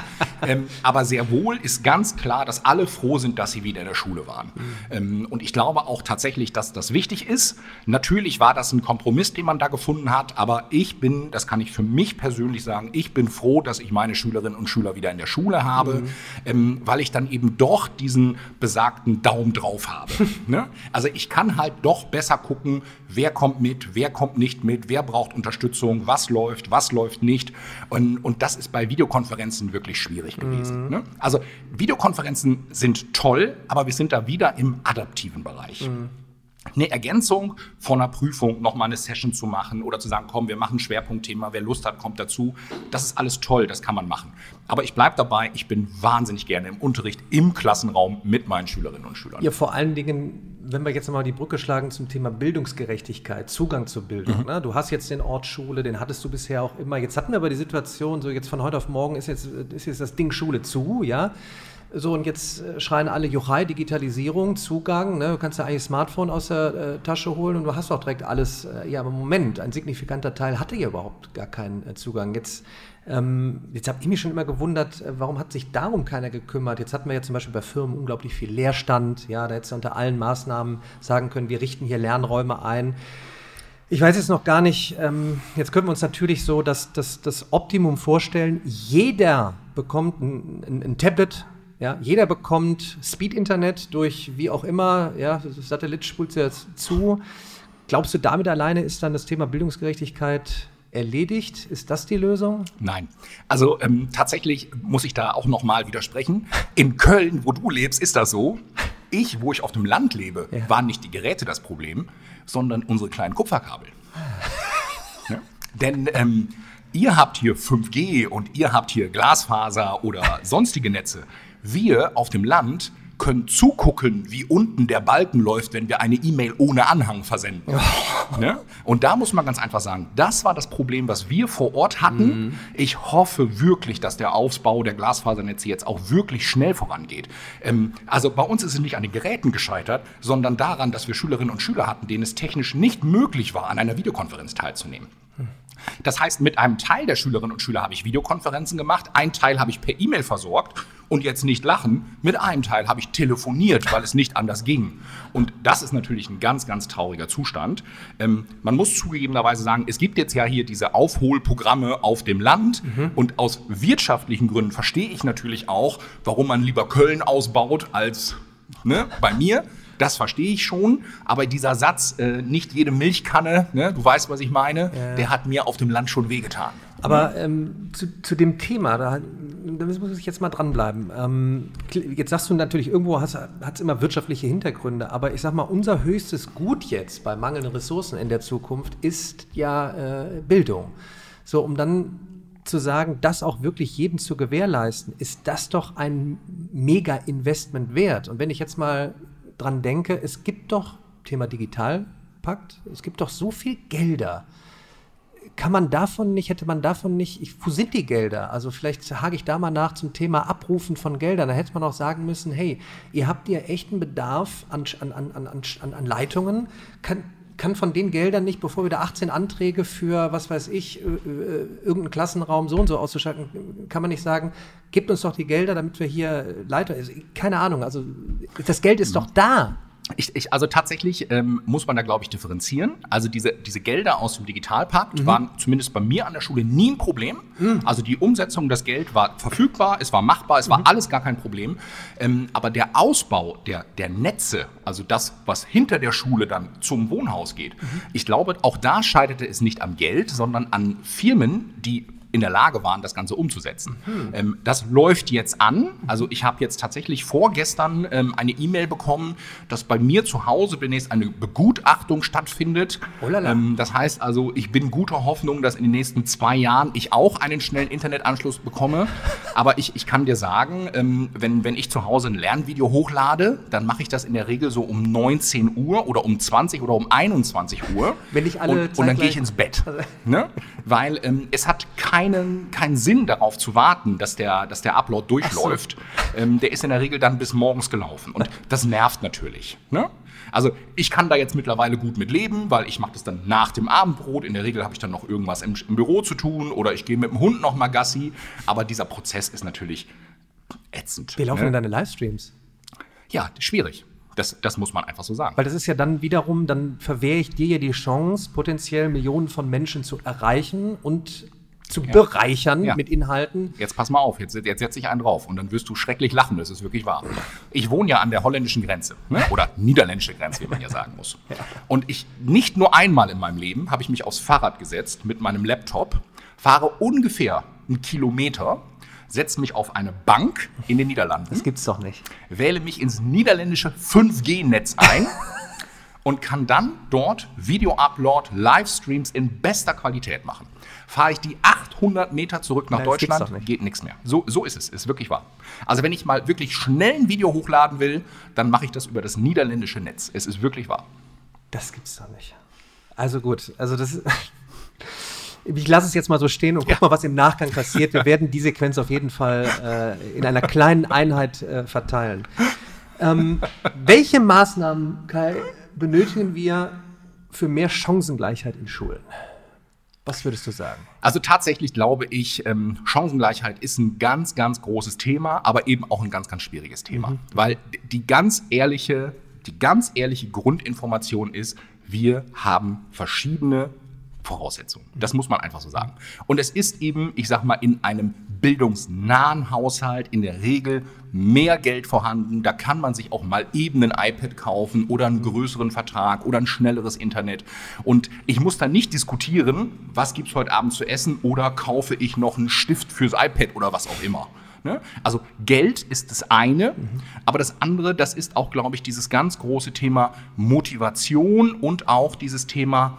Ähm, aber sehr wohl ist ganz klar, dass alle froh sind, dass sie wieder in der Schule waren. Mhm. Ähm, und ich glaube auch tatsächlich, dass das wichtig ist. Natürlich war das ein Kompromiss, den man da gefunden hat. Aber ich bin, das kann ich für mich persönlich sagen, ich bin froh, dass ich meine Schülerinnen und Schüler wieder in der Schule habe, mhm. ähm, weil ich dann eben doch diesen besagten Daumen drauf habe. ne? Also ich kann halt doch besser gucken, wer kommt mit, wer kommt nicht mit, wer braucht Unterstützung, was läuft, was läuft nicht. Und, und das ist bei Videokonferenzen wirklich schwierig gewesen. Mhm. Ne? Also Videokonferenzen sind toll, aber wir sind da wieder im adaptiven Bereich. Mhm eine Ergänzung von einer Prüfung nochmal eine Session zu machen oder zu sagen, komm, wir machen ein Schwerpunktthema, wer Lust hat, kommt dazu. Das ist alles toll, das kann man machen. Aber ich bleibe dabei, ich bin wahnsinnig gerne im Unterricht, im Klassenraum mit meinen Schülerinnen und Schülern. Ja, vor allen Dingen, wenn wir jetzt nochmal die Brücke schlagen zum Thema Bildungsgerechtigkeit, Zugang zur Bildung. Mhm. Ne? Du hast jetzt den Ort Schule, den hattest du bisher auch immer. Jetzt hatten wir aber die Situation, so jetzt von heute auf morgen ist jetzt, ist jetzt das Ding Schule zu, ja. So, und jetzt äh, schreien alle Juchai, Digitalisierung, Zugang. Ne? Du kannst ja eigentlich Smartphone aus der äh, Tasche holen und du hast auch direkt alles. Äh, ja, aber Moment, ein signifikanter Teil hatte ja überhaupt gar keinen äh, Zugang. Jetzt, ähm, jetzt habe ich mich schon immer gewundert, äh, warum hat sich darum keiner gekümmert? Jetzt hatten wir ja zum Beispiel bei Firmen unglaublich viel Leerstand. Ja, da hättest du unter allen Maßnahmen sagen können, wir richten hier Lernräume ein. Ich weiß jetzt noch gar nicht, ähm, jetzt können wir uns natürlich so das, das, das Optimum vorstellen. Jeder bekommt ein, ein, ein Tablet, ja, jeder bekommt Speed-Internet durch wie auch immer, ja, Satellit spult ja zu. Glaubst du, damit alleine ist dann das Thema Bildungsgerechtigkeit erledigt? Ist das die Lösung? Nein. Also ähm, tatsächlich muss ich da auch nochmal widersprechen. In Köln, wo du lebst, ist das so. Ich, wo ich auf dem Land lebe, ja. waren nicht die Geräte das Problem, sondern unsere kleinen Kupferkabel. ja? Denn ähm, ihr habt hier 5G und ihr habt hier Glasfaser oder sonstige Netze. Wir auf dem Land können zugucken, wie unten der Balken läuft, wenn wir eine E-Mail ohne Anhang versenden. Oh. Ne? Und da muss man ganz einfach sagen, das war das Problem, was wir vor Ort hatten. Mhm. Ich hoffe wirklich, dass der Ausbau der Glasfasernetze jetzt auch wirklich schnell vorangeht. Ähm, also bei uns ist es nicht an den Geräten gescheitert, sondern daran, dass wir Schülerinnen und Schüler hatten, denen es technisch nicht möglich war, an einer Videokonferenz teilzunehmen. Das heißt, mit einem Teil der Schülerinnen und Schüler habe ich Videokonferenzen gemacht, ein Teil habe ich per E-Mail versorgt und jetzt nicht lachen, mit einem Teil habe ich telefoniert, weil es nicht anders ging. Und das ist natürlich ein ganz, ganz trauriger Zustand. Ähm, man muss zugegebenerweise sagen, es gibt jetzt ja hier diese Aufholprogramme auf dem Land mhm. und aus wirtschaftlichen Gründen verstehe ich natürlich auch, warum man lieber Köln ausbaut als ne, bei mir. Das verstehe ich schon, aber dieser Satz, äh, nicht jede Milchkanne, ne, du weißt, was ich meine, ja. der hat mir auf dem Land schon wehgetan. Aber ähm, zu, zu, dem Thema, da, da muss ich jetzt mal dranbleiben. Ähm, jetzt sagst du natürlich, irgendwo hat es immer wirtschaftliche Hintergründe, aber ich sag mal, unser höchstes Gut jetzt bei mangelnden Ressourcen in der Zukunft ist ja äh, Bildung. So, um dann zu sagen, das auch wirklich jedem zu gewährleisten, ist das doch ein Mega-Investment wert. Und wenn ich jetzt mal dran denke, es gibt doch, Thema Digitalpakt, es gibt doch so viel Gelder. Kann man davon nicht, hätte man davon nicht, ich, wo sind die Gelder? Also vielleicht hake ich da mal nach zum Thema Abrufen von Geldern. Da hätte man auch sagen müssen, hey, ihr habt ja echten Bedarf an, an, an, an, an Leitungen. Kann, kann von den Geldern nicht, bevor wir da 18 Anträge für, was weiß ich, äh, äh, irgendeinen Klassenraum so und so auszuschalten, kann man nicht sagen, gebt uns doch die Gelder, damit wir hier Leiter, keine Ahnung, also das Geld ist doch da. Ich, ich, also tatsächlich ähm, muss man da, glaube ich, differenzieren. Also diese, diese Gelder aus dem Digitalpakt mhm. waren zumindest bei mir an der Schule nie ein Problem. Mhm. Also die Umsetzung, das Geld war verfügbar, es war machbar, es war mhm. alles gar kein Problem. Ähm, aber der Ausbau der, der Netze, also das, was hinter der Schule dann zum Wohnhaus geht, mhm. ich glaube, auch da scheiterte es nicht am Geld, sondern an Firmen, die in der Lage waren, das Ganze umzusetzen. Mhm. Ähm, das läuft jetzt an. Also ich habe jetzt tatsächlich vorgestern ähm, eine E-Mail bekommen, dass bei mir zu Hause demnächst eine Begutachtung stattfindet. Oh ähm, das heißt also, ich bin guter Hoffnung, dass in den nächsten zwei Jahren ich auch einen schnellen Internetanschluss bekomme. Aber ich, ich kann dir sagen, ähm, wenn, wenn ich zu Hause ein Lernvideo hochlade, dann mache ich das in der Regel so um 19 Uhr oder um 20 oder um 21 Uhr. Wenn ich alle und, und dann gehe ich ins Bett. ne? Weil ähm, es hat kein keinen, keinen Sinn darauf zu warten, dass der, dass der Upload durchläuft. So. Ähm, der ist in der Regel dann bis morgens gelaufen. Und das nervt natürlich. Ne? Also ich kann da jetzt mittlerweile gut mit leben, weil ich mache das dann nach dem Abendbrot. In der Regel habe ich dann noch irgendwas im, im Büro zu tun oder ich gehe mit dem Hund noch mal Gassi. Aber dieser Prozess ist natürlich ätzend. Wie laufen ne? denn deine Livestreams? Ja, schwierig. Das, das muss man einfach so sagen. Weil das ist ja dann wiederum, dann verwehre ich dir ja die Chance, potenziell Millionen von Menschen zu erreichen und zu ja. bereichern ja. mit Inhalten. Jetzt pass mal auf, jetzt, jetzt setze ich einen drauf und dann wirst du schrecklich lachen, das ist wirklich wahr. Ich wohne ja an der holländischen Grenze ne? oder niederländische Grenze, wie man ja sagen muss. Und ich nicht nur einmal in meinem Leben habe ich mich aufs Fahrrad gesetzt mit meinem Laptop, fahre ungefähr einen Kilometer setze mich auf eine Bank in den Niederlanden. Das gibt's doch nicht. Wähle mich ins niederländische 5G-Netz ein und kann dann dort Video-Upload, Livestreams in bester Qualität machen. Fahre ich die 800 Meter zurück nach Nein, Deutschland, geht nichts mehr. So, so ist es, ist wirklich wahr. Also wenn ich mal wirklich schnell ein Video hochladen will, dann mache ich das über das niederländische Netz. Es ist wirklich wahr. Das gibt's doch nicht. Also gut, also das ich lasse es jetzt mal so stehen und guck ja. mal, was im Nachgang passiert. Wir werden die Sequenz auf jeden Fall äh, in einer kleinen Einheit äh, verteilen. Ähm, welche Maßnahmen, Kai, benötigen wir für mehr Chancengleichheit in Schulen? Was würdest du sagen? Also tatsächlich glaube ich, ähm, Chancengleichheit ist ein ganz, ganz großes Thema, aber eben auch ein ganz, ganz schwieriges Thema. Mhm. Weil die ganz ehrliche, die ganz ehrliche Grundinformation ist, wir haben verschiedene Voraussetzungen. Das muss man einfach so sagen. Und es ist eben, ich sag mal, in einem bildungsnahen Haushalt in der Regel mehr Geld vorhanden. Da kann man sich auch mal eben ein iPad kaufen oder einen größeren Vertrag oder ein schnelleres Internet. Und ich muss dann nicht diskutieren, was gibt's heute Abend zu essen oder kaufe ich noch einen Stift fürs iPad oder was auch immer. Ne? Also Geld ist das eine, mhm. aber das andere, das ist auch, glaube ich, dieses ganz große Thema Motivation und auch dieses Thema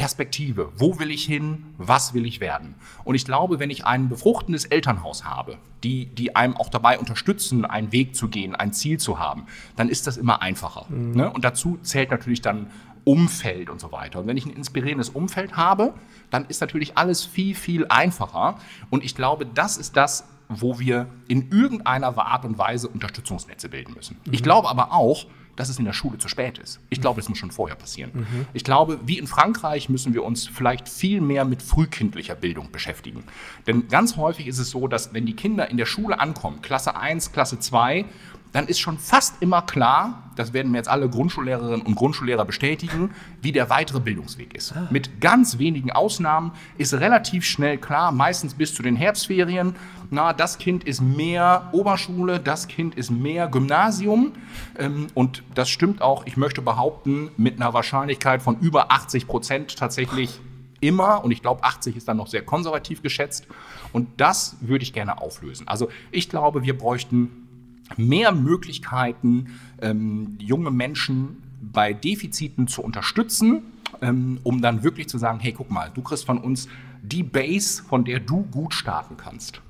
Perspektive. Wo will ich hin? Was will ich werden? Und ich glaube, wenn ich ein befruchtendes Elternhaus habe, die, die einem auch dabei unterstützen, einen Weg zu gehen, ein Ziel zu haben, dann ist das immer einfacher. Mhm. Ne? Und dazu zählt natürlich dann Umfeld und so weiter. Und wenn ich ein inspirierendes Umfeld habe, dann ist natürlich alles viel, viel einfacher. Und ich glaube, das ist das, wo wir in irgendeiner Art und Weise Unterstützungsnetze bilden müssen. Mhm. Ich glaube aber auch, dass es in der Schule zu spät ist. Ich glaube, das muss schon vorher passieren. Mhm. Ich glaube, wie in Frankreich müssen wir uns vielleicht viel mehr mit frühkindlicher Bildung beschäftigen. Denn ganz häufig ist es so, dass wenn die Kinder in der Schule ankommen, Klasse 1, Klasse 2, dann ist schon fast immer klar, das werden mir jetzt alle Grundschullehrerinnen und Grundschullehrer bestätigen, wie der weitere Bildungsweg ist. Ah. Mit ganz wenigen Ausnahmen ist relativ schnell klar, meistens bis zu den Herbstferien, na, das Kind ist mehr Oberschule, das Kind ist mehr Gymnasium. Ähm, und das stimmt auch, ich möchte behaupten, mit einer Wahrscheinlichkeit von über 80 Prozent tatsächlich immer. Und ich glaube, 80 ist dann noch sehr konservativ geschätzt. Und das würde ich gerne auflösen. Also ich glaube, wir bräuchten mehr Möglichkeiten, ähm, junge Menschen bei Defiziten zu unterstützen, ähm, um dann wirklich zu sagen, hey, guck mal, du kriegst von uns die Base, von der du gut starten kannst.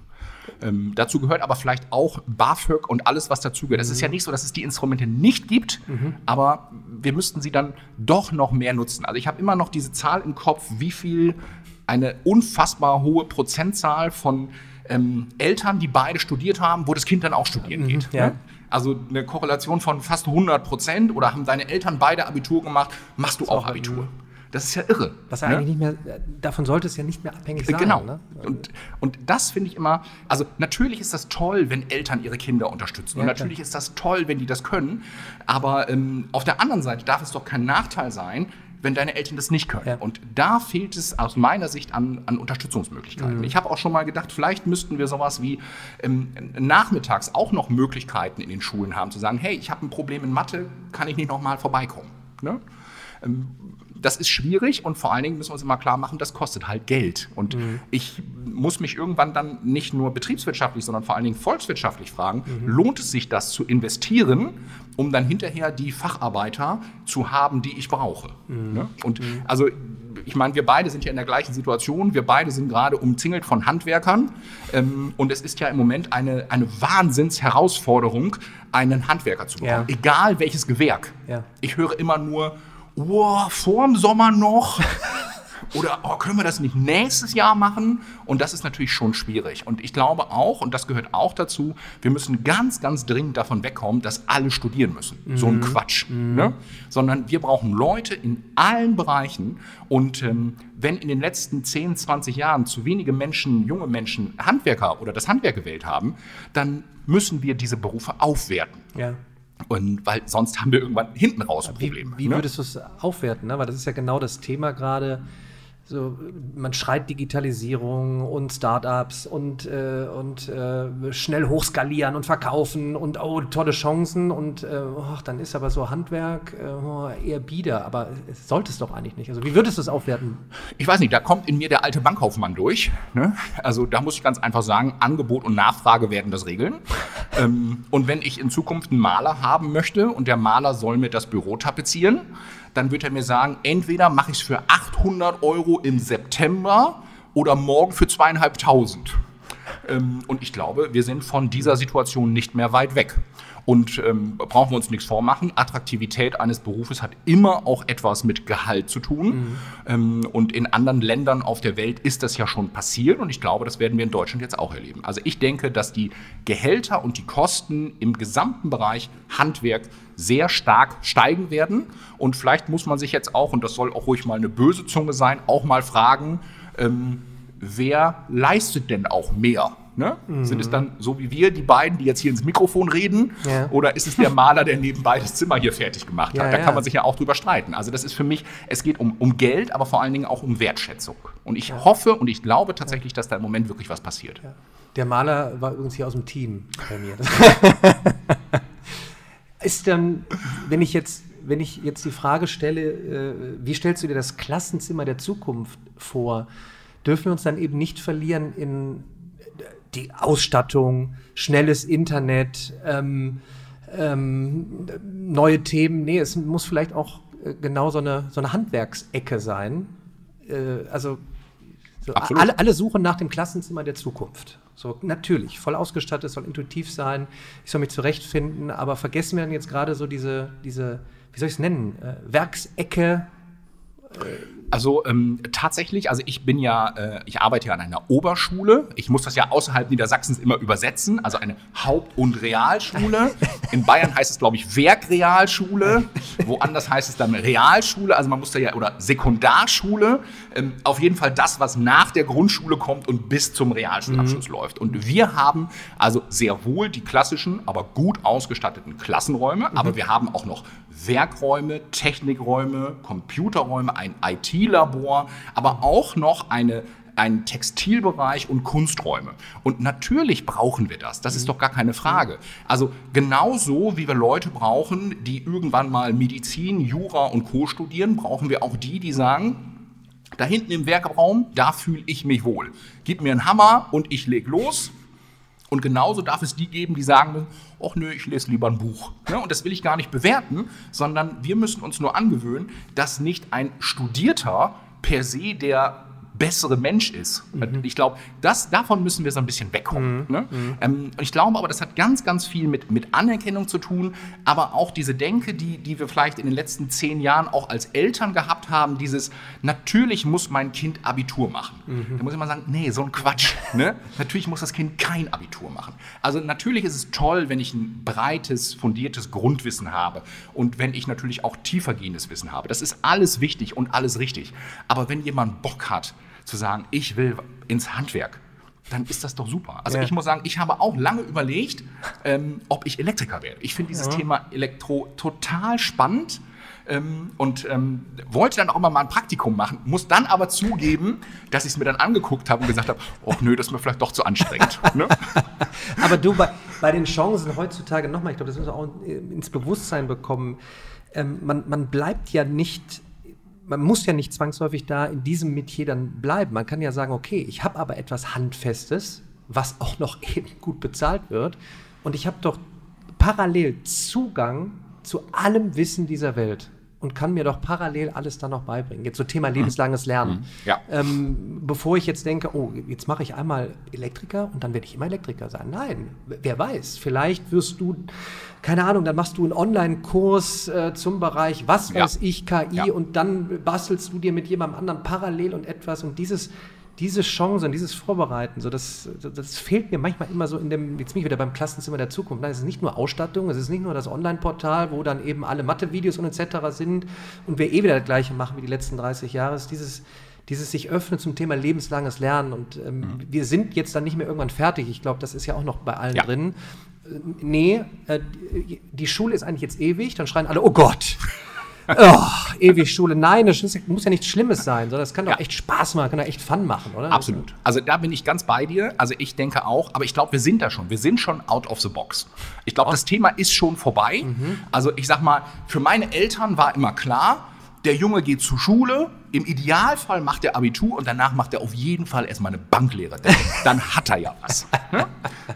Ähm, dazu gehört aber vielleicht auch BAföG und alles, was dazugehört. Es mhm. ist ja nicht so, dass es die Instrumente nicht gibt, mhm. aber wir müssten sie dann doch noch mehr nutzen. Also ich habe immer noch diese Zahl im Kopf, wie viel eine unfassbar hohe Prozentzahl von ähm, Eltern, die beide studiert haben, wo das Kind dann auch studieren mhm, geht. Ja. Ne? Also eine Korrelation von fast 100 Prozent oder haben deine Eltern beide Abitur gemacht, machst du auch, auch Abitur. Das ist ja irre. Was ja ne? eigentlich nicht mehr, davon sollte es ja nicht mehr abhängig sein. Genau. Ne? Und, und das finde ich immer, also natürlich ist das toll, wenn Eltern ihre Kinder unterstützen. Ja, und natürlich klar. ist das toll, wenn die das können. Aber ähm, auf der anderen Seite darf es doch kein Nachteil sein, wenn deine Eltern das nicht können. Ja. Und da fehlt es aus meiner Sicht an, an Unterstützungsmöglichkeiten. Mhm. Ich habe auch schon mal gedacht, vielleicht müssten wir sowas wie ähm, nachmittags auch noch Möglichkeiten in den Schulen haben, zu sagen, hey, ich habe ein Problem in Mathe, kann ich nicht noch mal vorbeikommen? Ne? Ähm, das ist schwierig und vor allen Dingen müssen wir uns immer klar machen, das kostet halt Geld. Und mhm. ich muss mich irgendwann dann nicht nur betriebswirtschaftlich, sondern vor allen Dingen volkswirtschaftlich fragen, mhm. lohnt es sich das zu investieren, um dann hinterher die Facharbeiter zu haben, die ich brauche? Mhm. Ne? Und mhm. also ich meine, wir beide sind ja in der gleichen Situation. Wir beide sind gerade umzingelt von Handwerkern. Ähm, und es ist ja im Moment eine, eine Wahnsinnsherausforderung, einen Handwerker zu bekommen. Ja. Egal welches Gewerk. Ja. Ich höre immer nur, wow, vorm Sommer noch. Oder oh, können wir das nicht nächstes Jahr machen? Und das ist natürlich schon schwierig. Und ich glaube auch, und das gehört auch dazu, wir müssen ganz, ganz dringend davon wegkommen, dass alle studieren müssen. Mhm. So ein Quatsch. Mhm. Ne? Sondern wir brauchen Leute in allen Bereichen. Und ähm, wenn in den letzten 10, 20 Jahren zu wenige Menschen, junge Menschen, Handwerker oder das Handwerk gewählt haben, dann müssen wir diese Berufe aufwerten. Ja. Und weil sonst haben wir irgendwann hinten raus ein Problem. Wie, wie ne? würdest du es aufwerten? Ne? Weil das ist ja genau das Thema gerade so, man schreit Digitalisierung und Startups und, äh, und äh, schnell hochskalieren und verkaufen und oh, tolle Chancen und äh, oh, dann ist aber so Handwerk äh, oh, eher bieder, aber es sollte es doch eigentlich nicht. Also wie würdest du es aufwerten? Ich weiß nicht, da kommt in mir der alte Bankkaufmann durch. Ne? Also da muss ich ganz einfach sagen, Angebot und Nachfrage werden das regeln. ähm, und wenn ich in Zukunft einen Maler haben möchte und der Maler soll mir das Büro tapezieren, dann wird er mir sagen, entweder mache ich es für 800 Euro im September oder morgen für zweieinhalbtausend. Ähm, und ich glaube, wir sind von dieser Situation nicht mehr weit weg. Und ähm, brauchen wir uns nichts vormachen. Attraktivität eines Berufes hat immer auch etwas mit Gehalt zu tun. Mhm. Ähm, und in anderen Ländern auf der Welt ist das ja schon passiert. Und ich glaube, das werden wir in Deutschland jetzt auch erleben. Also ich denke, dass die Gehälter und die Kosten im gesamten Bereich Handwerk sehr stark steigen werden. Und vielleicht muss man sich jetzt auch, und das soll auch ruhig mal eine böse Zunge sein, auch mal fragen, ähm, wer leistet denn auch mehr? Ne? Mhm. Sind es dann so wie wir, die beiden, die jetzt hier ins Mikrofon reden? Ja. Oder ist es der Maler, der nebenbei das Zimmer hier fertig gemacht hat? Ja, da kann man sich ja auch drüber streiten. Also das ist für mich, es geht um, um Geld, aber vor allen Dingen auch um Wertschätzung. Und ich hoffe und ich glaube tatsächlich, dass da im Moment wirklich was passiert. Der Maler war übrigens hier aus dem Team bei mir. ist dann, wenn ich jetzt, wenn ich jetzt die Frage stelle, äh, wie stellst du dir das Klassenzimmer der Zukunft vor, dürfen wir uns dann eben nicht verlieren in die Ausstattung, schnelles Internet, ähm, ähm, neue Themen. Nee, es muss vielleicht auch äh, genau so eine, so eine Handwerksecke sein. Äh, also so alle, alle suchen nach dem Klassenzimmer der Zukunft. So, natürlich, voll ausgestattet, soll intuitiv sein, ich soll mich zurechtfinden, aber vergessen wir dann jetzt gerade so diese, diese, wie soll ich es nennen, äh, Werksecke, also ähm, tatsächlich, also ich bin ja, äh, ich arbeite ja an einer Oberschule. Ich muss das ja außerhalb Niedersachsens immer übersetzen. Also eine Haupt- und Realschule. In Bayern heißt es, glaube ich, Werkrealschule. Woanders heißt es dann Realschule. Also man muss da ja, oder Sekundarschule. Ähm, auf jeden Fall das, was nach der Grundschule kommt und bis zum Realschulabschluss mhm. läuft. Und wir haben also sehr wohl die klassischen, aber gut ausgestatteten Klassenräume. Mhm. Aber wir haben auch noch Werkräume, Technikräume, Computerräume, ein IT-Labor, aber auch noch eine einen Textilbereich und Kunsträume. Und natürlich brauchen wir das. Das ist doch gar keine Frage. Also genauso wie wir Leute brauchen, die irgendwann mal Medizin, Jura und Co. studieren, brauchen wir auch die, die sagen, da hinten im Werkraum, da fühle ich mich wohl. Gib mir einen Hammer und ich leg los. Und genauso darf es die geben, die sagen, ach nö, ich lese lieber ein Buch. Ja, und das will ich gar nicht bewerten, sondern wir müssen uns nur angewöhnen, dass nicht ein Studierter per se der bessere Mensch ist. Mhm. Ich glaube, davon müssen wir so ein bisschen wegkommen. Mhm. Ne? Mhm. Ähm, ich glaube aber, das hat ganz, ganz viel mit, mit Anerkennung zu tun, aber auch diese Denke, die, die wir vielleicht in den letzten zehn Jahren auch als Eltern gehabt haben, dieses, natürlich muss mein Kind Abitur machen. Mhm. Da muss ich mal sagen, nee, so ein Quatsch. ne? Natürlich muss das Kind kein Abitur machen. Also natürlich ist es toll, wenn ich ein breites, fundiertes Grundwissen habe und wenn ich natürlich auch tiefergehendes Wissen habe. Das ist alles wichtig und alles richtig. Aber wenn jemand Bock hat, zu sagen, ich will ins Handwerk, dann ist das doch super. Also ja. ich muss sagen, ich habe auch lange überlegt, ähm, ob ich Elektriker werde. Ich finde dieses ja. Thema Elektro total spannend. Ähm, und ähm, wollte dann auch immer mal ein Praktikum machen, muss dann aber zugeben, dass ich es mir dann angeguckt habe und gesagt habe, oh nö, das ist mir vielleicht doch zu anstrengend. ne? Aber du, bei, bei den Chancen heutzutage nochmal, ich glaube, das müssen wir auch ins Bewusstsein bekommen, ähm, man, man bleibt ja nicht man muss ja nicht zwangsläufig da in diesem Metier dann bleiben. Man kann ja sagen, okay, ich habe aber etwas Handfestes, was auch noch eben gut bezahlt wird. Und ich habe doch parallel Zugang zu allem Wissen dieser Welt. Und kann mir doch parallel alles dann noch beibringen. Jetzt so Thema lebenslanges Lernen. Mhm. Ja. Ähm, bevor ich jetzt denke, oh, jetzt mache ich einmal Elektriker und dann werde ich immer Elektriker sein. Nein, wer weiß, vielleicht wirst du, keine Ahnung, dann machst du einen Online-Kurs äh, zum Bereich, was Ja. weiß ich, KI Ja. und dann bastelst du dir mit jemandem anderen parallel und etwas und dieses diese Chance und dieses Vorbereiten, so das, das fehlt mir manchmal immer so in dem, jetzt bin ich wieder beim Klassenzimmer der Zukunft. Nein, es ist nicht nur Ausstattung, es ist nicht nur das Online-Portal, wo dann eben alle Mathe-Videos und etc. sind und wir eh wieder das Gleiche machen wie die letzten 30 Jahre. Es ist dieses, dieses sich öffnen zum Thema lebenslanges Lernen und ähm, Mhm. wir sind jetzt dann nicht mehr irgendwann fertig. Ich glaube, das ist ja auch noch bei allen Ja. drin. Äh, Nee, äh, die- die Schule ist eigentlich jetzt ewig, dann schreien alle, oh Gott. Oh, ewig Schule. Nein, das muss ja nichts Schlimmes sein, sondern das kann doch Ja. echt Spaß machen, kann doch echt Fun machen, oder? Absolut. Also da bin ich ganz bei dir. Also ich denke auch, aber ich glaube, wir sind da schon. Wir sind schon out of the box. Ich glaube, das Thema ist schon vorbei. Also ich sag mal, für meine Eltern war immer klar, der Junge geht zur Schule, im Idealfall macht er Abitur und danach macht er auf jeden Fall erstmal eine Banklehre. Denn Dann hat er ja was. Ne?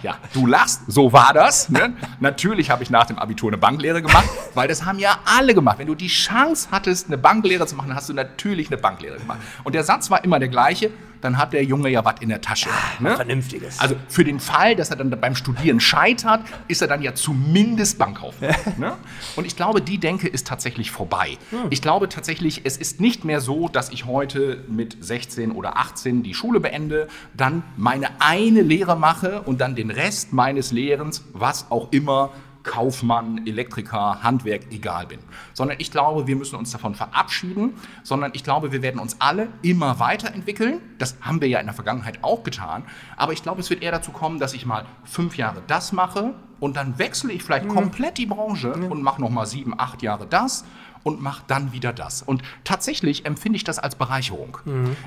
Ja, du lachst, so war das. Ne? Natürlich habe ich nach dem Abitur eine Banklehre gemacht, weil das haben ja alle gemacht. Wenn du die Chance hattest, eine Banklehre zu machen, dann hast du natürlich eine Banklehre gemacht. Und der Satz war immer der gleiche, dann hat der Junge ja was in der Tasche. Ne? Vernünftiges. Also für den Fall, dass er dann beim Studieren scheitert, ist er dann ja zumindest Bankkaufmann. ne? Und ich glaube, die Denke ist tatsächlich vorbei. Ich glaube tatsächlich, es ist nicht mehr so, dass ich heute mit 16 oder 18 die Schule beende, dann meine eine Lehre mache und dann den Rest meines Lehrens, was auch immer, Kaufmann, Elektriker, Handwerk, egal bin. Sondern ich glaube, wir müssen uns davon verabschieden, sondern ich glaube, wir werden uns alle immer weiterentwickeln. Das haben wir ja in der Vergangenheit auch getan. Aber ich glaube, es wird eher dazu kommen, dass ich mal fünf Jahre das mache und dann wechsle ich vielleicht komplett die Branche und mache nochmal sieben, acht Jahre das und mache dann wieder das. Und tatsächlich empfinde ich das als Bereicherung.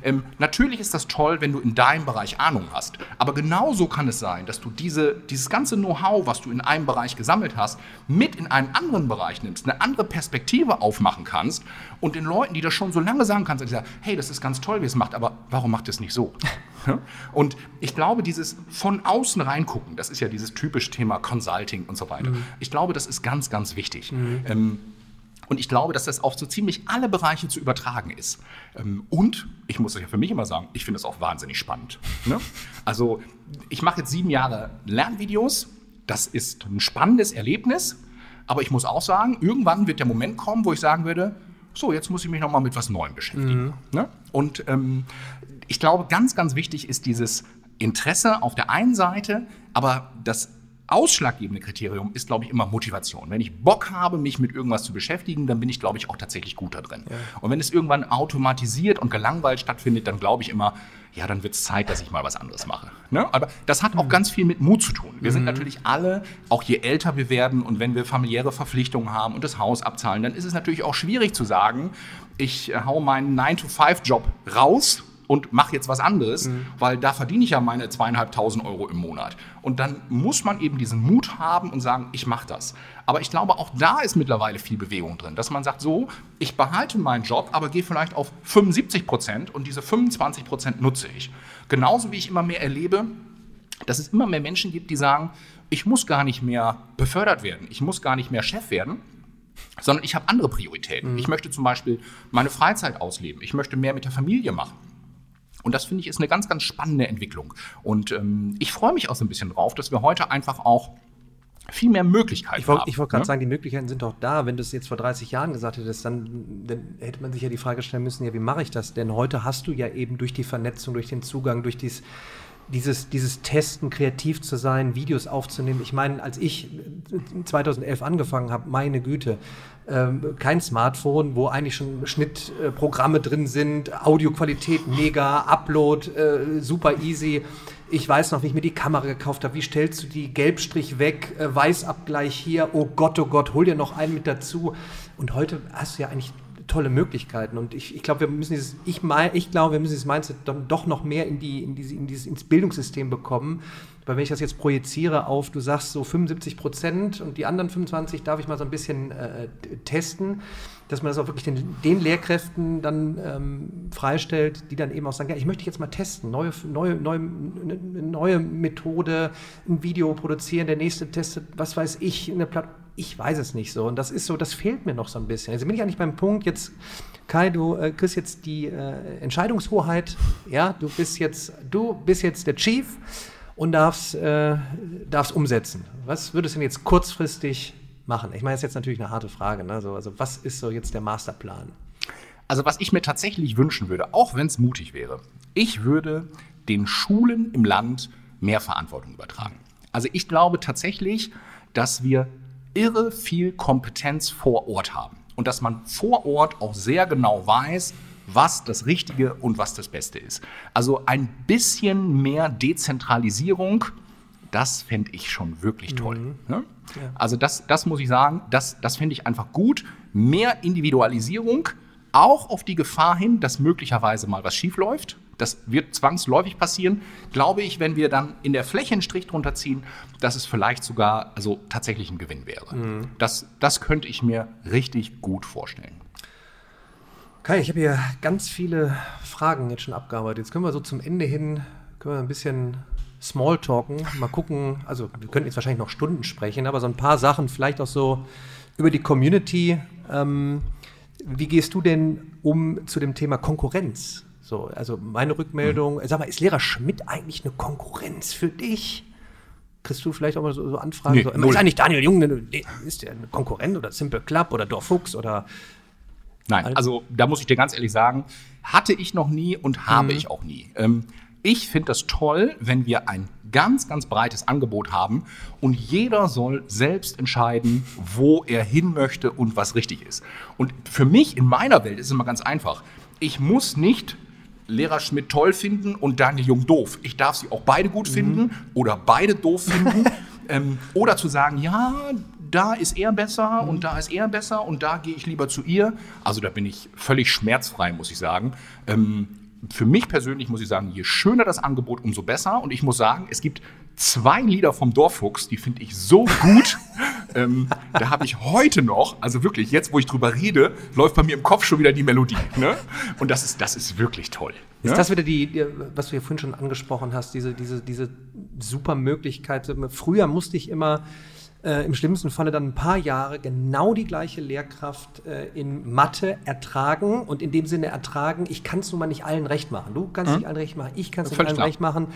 Ähm, natürlich ist das toll, wenn du in deinem Bereich Ahnung hast. Aber genauso kann es sein, dass du diese, dieses ganze Know-how, was du in einem Bereich gesammelt hast, mit in einen anderen Bereich nimmst, eine andere Perspektive aufmachen kannst und den Leuten, die das schon so lange sagen kannst, sagen, hey, das ist ganz toll, wie es macht, aber warum macht es nicht so? Und ich glaube, dieses von außen reingucken, das ist ja dieses typische Thema Consulting und so weiter. Ich glaube, das ist ganz, ganz wichtig. Ähm, und ich glaube, dass das auf so ziemlich alle Bereiche zu übertragen ist. Ähm, Und ich muss es ja für mich immer sagen, ich finde es auch wahnsinnig spannend. Ne? Also ich mache jetzt sieben Jahre Lernvideos. Das ist ein spannendes Erlebnis. Aber ich muss auch sagen, irgendwann wird der Moment kommen, wo ich sagen würde, so, jetzt muss ich mich noch mal mit was Neuem beschäftigen. Ne? Und ähm, ich glaube, ganz, ganz wichtig ist dieses Interesse auf der einen Seite, aber das ausschlaggebende Kriterium ist, glaube ich, immer Motivation. Wenn ich Bock habe, mich mit irgendwas zu beschäftigen, dann bin ich, glaube ich, auch tatsächlich gut da drin. Und wenn es irgendwann automatisiert und gelangweilt stattfindet, dann glaube ich immer, ja, dann wird es Zeit, dass ich mal was anderes mache. Ne? Aber das hat auch ganz viel mit Mut zu tun. Wir sind natürlich alle, auch je älter wir werden und wenn wir familiäre Verpflichtungen haben und das Haus abzahlen, dann ist es natürlich auch schwierig zu sagen, ich äh, hau meinen 9-to-5-Job raus und mache jetzt was anderes, weil da verdiene ich ja meine zweieinhalbtausend Euro im Monat. Und dann muss man eben diesen Mut haben und sagen, ich mache das. Aber ich glaube, auch da ist mittlerweile viel Bewegung drin, dass man sagt, so, ich behalte meinen Job, aber gehe vielleicht auf 75 Prozent und diese 25 Prozent nutze ich. Genauso wie ich immer mehr erlebe, dass es immer mehr Menschen gibt, die sagen, ich muss gar nicht mehr befördert werden, ich muss gar nicht mehr Chef werden, sondern ich habe andere Prioritäten. Ich möchte zum Beispiel meine Freizeit ausleben, ich möchte mehr mit der Familie machen. Und das finde ich ist eine ganz, ganz spannende Entwicklung. Und ähm, ich freue mich auch so ein bisschen drauf, dass wir heute einfach auch viel mehr Möglichkeiten Ich wollte haben. ich wollt gerade ne? sagen, die Möglichkeiten sind doch da. Wenn du es jetzt vor 30 Jahren gesagt hättest, dann, dann hätte man sich ja die Frage stellen müssen, ja, wie mache ich das? Denn heute hast du ja eben durch die Vernetzung, durch den Zugang, durch dies, dieses, dieses Testen, kreativ zu sein, Videos aufzunehmen. Ich meine, als ich 2011 angefangen habe, meine Güte, ähm, kein Smartphone, wo eigentlich schon Schnittprogramme drin sind, Audioqualität mega, Upload äh, super easy. Ich weiß noch, wie ich mir die Kamera gekauft habe. Wie stellst du die Gelbstrich weg, äh, Weißabgleich hier? Oh Gott, oh Gott, hol dir noch einen mit dazu. Und heute hast du ja eigentlich tolle Möglichkeiten. Und ich, ich glaube, wir müssen dieses, ich, mein, ich glaube, wir müssen dieses Mindset dann doch noch mehr in die, in diese, in dieses, ins Bildungssystem bekommen. Weil wenn ich das jetzt projiziere auf, du sagst so 75 Prozent und die anderen 25 darf ich mal so ein bisschen äh, testen, dass man das auch wirklich den, den Lehrkräften dann ähm, freistellt, die dann eben auch sagen, ja, ich möchte jetzt mal testen, neue, neue, neue, eine neue Methode, ein Video produzieren, der nächste testet, was weiß ich, eine Plattform ich weiß es nicht so. Und das ist so, das fehlt mir noch so ein bisschen. Also bin ich eigentlich beim Punkt, jetzt, Kai, du äh, kriegst jetzt die äh, Entscheidungshoheit. Ja, du bist jetzt, du bist jetzt der Chief und darfst, äh, darfst umsetzen. Was würdest du denn jetzt kurzfristig machen? Ich meine, das ist jetzt natürlich eine harte Frage. Ne? So, also, was ist so jetzt der Masterplan? Also, was ich mir tatsächlich wünschen würde, auch wenn es mutig wäre, ich würde den Schulen im Land mehr Verantwortung übertragen. Also, ich glaube tatsächlich, dass wir irre viel Kompetenz vor Ort haben und dass man vor Ort auch sehr genau weiß, was das Richtige und was das Beste ist. Also ein bisschen mehr Dezentralisierung, das fände ich schon wirklich toll. Mhm. Ne? Ja. Also das, das muss ich sagen, das, das fände ich einfach gut. Mehr Individualisierung, auch auf die Gefahr hin, dass möglicherweise mal was schief läuft. Das wird zwangsläufig passieren, glaube ich, wenn wir dann in der Fläche einen Strich drunter ziehen, dass es vielleicht sogar also tatsächlich ein Gewinn wäre. Mhm. Das, das könnte ich mir richtig gut vorstellen. Kai, ich habe hier ganz viele Fragen jetzt schon abgearbeitet. Jetzt können wir so zum Ende hin können wir ein bisschen Smalltalken. Mal gucken, also wir könnten jetzt wahrscheinlich noch Stunden sprechen, aber so ein paar Sachen vielleicht auch so über die Community. Ähm, wie gehst du denn um zu dem Thema Konkurrenz? So, also meine Rückmeldung, mhm. sag mal, ist Lehrer Schmidt eigentlich eine Konkurrenz für dich? Kriegst du vielleicht auch mal so, so Anfragen? Nee, so, ist eigentlich Daniel Jung, ist der ein Konkurrent oder Simple Club oder Dorfuchs oder Nein, also da muss ich dir ganz ehrlich sagen, hatte ich noch nie und habe mhm. ich auch nie. Ähm, ich finde das toll, wenn wir ein ganz, ganz breites Angebot haben und jeder soll selbst entscheiden, wo er hin möchte und was richtig ist. Und für mich in meiner Welt ist es immer ganz einfach. Ich muss nicht Lehrer Schmidt toll finden und Daniel Jung doof. Ich darf sie auch beide gut mhm. finden oder beide doof finden. ähm, oder zu sagen, ja, da ist er besser mhm. und da ist er besser und da gehe ich lieber zu ihr. Also da bin ich völlig schmerzfrei, muss ich sagen. Ähm, für mich persönlich muss ich sagen, je schöner das Angebot, umso besser. Und ich muss sagen, es gibt zwei Lieder vom Dorffuchs, die finde ich so gut. ähm, da habe ich heute noch, also wirklich, jetzt wo ich drüber rede, läuft bei mir im Kopf schon wieder die Melodie. Ne? Und das ist, das ist wirklich toll. Ist ne? das wieder die, was du ja vorhin schon angesprochen hast, diese, diese, diese super Möglichkeit? Früher musste ich immer äh, im schlimmsten Falle dann ein paar Jahre genau die gleiche Lehrkraft äh, in Mathe ertragen und in dem Sinne ertragen, ich kann es nun mal nicht allen recht machen. Du kannst mhm. nicht allen recht machen, ich kann es nicht allen klar. recht machen.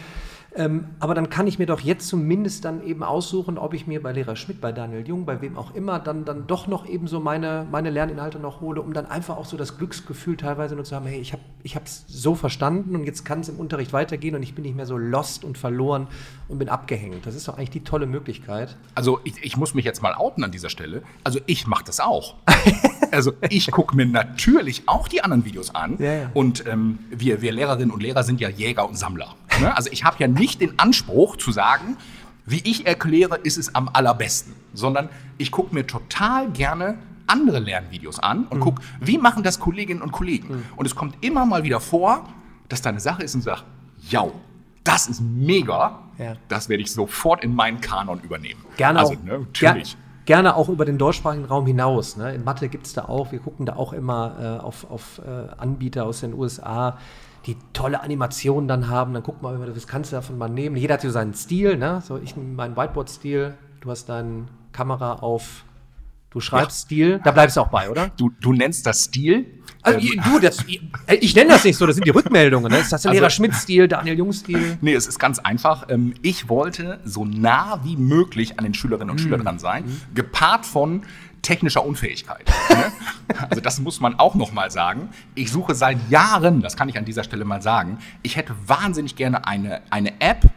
Ähm, aber dann kann ich mir doch jetzt zumindest dann eben aussuchen, ob ich mir bei Lehrer Schmidt, bei Daniel Jung, bei wem auch immer, dann, dann doch noch eben so meine, meine Lerninhalte noch hole, um dann einfach auch so das Glücksgefühl teilweise nur zu haben, hey, ich habe es so verstanden und jetzt kann es im Unterricht weitergehen und ich bin nicht mehr so lost und verloren und bin abgehängt. Das ist doch eigentlich die tolle Möglichkeit. Also ich, ich muss mich jetzt mal outen an dieser Stelle. Also ich mache das auch. also ich gucke mir natürlich auch die anderen Videos an ja, ja. und ähm, wir, wir Lehrerinnen und Lehrer sind ja Jäger und Sammler. Ne? Also ich habe ja nicht den Anspruch zu sagen, wie ich erkläre, ist es am allerbesten, sondern ich gucke mir total gerne andere Lernvideos an und mhm. gucke, wie machen das Kolleginnen und Kollegen. Mhm. Und es kommt immer mal wieder vor, dass da eine Sache ist und sage, ja, das ist mega, ja. das werde ich sofort in meinen Kanon übernehmen. Gerne also, auch. Ne, natürlich. Ger gerne auch über den deutschsprachigen Raum hinaus. Ne? In Mathe gibt es da auch, wir gucken da auch immer äh, auf, auf äh, Anbieter aus den USA, die tolle Animationen dann haben. Dann guck mal, was kannst du davon mal nehmen? Jeder hat so seinen Stil, ne? So, ich nehme meinen Whiteboard-Stil, du hast deine Kamera auf, du schreibst ja. Stil, da bleibst du auch bei, oder? Du, du nennst das Stil. Also, ähm, du, das, ich, ich nenne das nicht so, das sind die Rückmeldungen. Ne? Ist das der also, Lehrer Schmidt-Stil, Daniel Jung-Stil? Nee, es ist ganz einfach. Ähm, ich wollte so nah wie möglich an den Schülerinnen und mhm. Schülern dran sein, mhm. gepaart von technischer Unfähigkeit. Ne? Also das muss man auch noch mal sagen. Ich suche seit Jahren, das kann ich an dieser Stelle mal sagen, ich hätte wahnsinnig gerne eine, eine App,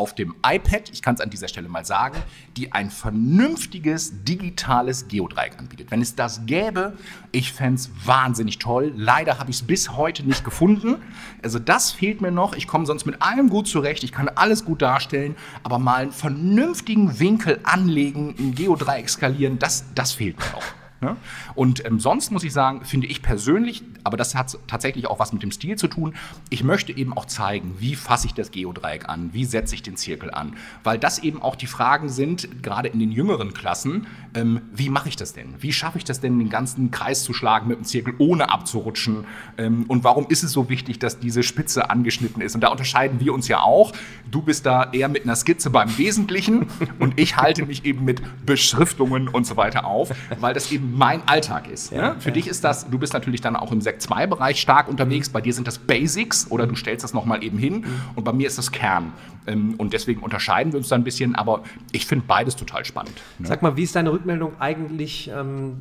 auf dem iPad, ich kann es an dieser Stelle mal sagen, die ein vernünftiges digitales Geodreieck anbietet. Wenn es das gäbe, ich fände es wahnsinnig toll. Leider habe ich es bis heute nicht gefunden. Also das fehlt mir noch. Ich komme sonst mit allem gut zurecht. Ich kann alles gut darstellen, aber mal einen vernünftigen Winkel anlegen, ein Geodreieck skalieren, das, das fehlt mir noch. Ne? Und ähm, sonst muss ich sagen, finde ich persönlich aber das hat tatsächlich auch was mit dem Stil zu tun. Ich möchte eben auch zeigen, wie fasse ich das Geodreieck an, wie setze ich den Zirkel an, weil das eben auch die Fragen sind, gerade in den jüngeren Klassen, ähm, wie mache ich das denn? Wie schaffe ich das denn, den ganzen Kreis zu schlagen mit dem Zirkel, ohne abzurutschen? Ähm, und warum ist es so wichtig, dass diese Spitze angeschnitten ist? Und da unterscheiden wir uns ja auch. Du bist da eher mit einer Skizze beim Wesentlichen und ich halte mich eben mit Beschriftungen und so weiter auf, weil das eben mein Alltag ist. Ja, ne? Für ja. dich ist das, du bist natürlich dann auch im Sekt 2 Bereich stark unterwegs. Bei dir sind das Basics oder du stellst das nochmal eben hin. Und bei mir ist das Kern. Ähm, und deswegen unterscheiden wir uns da ein bisschen. Aber ich finde beides total spannend. Ne? Sag mal, wie ist deine Rückmeldung eigentlich? Ähm,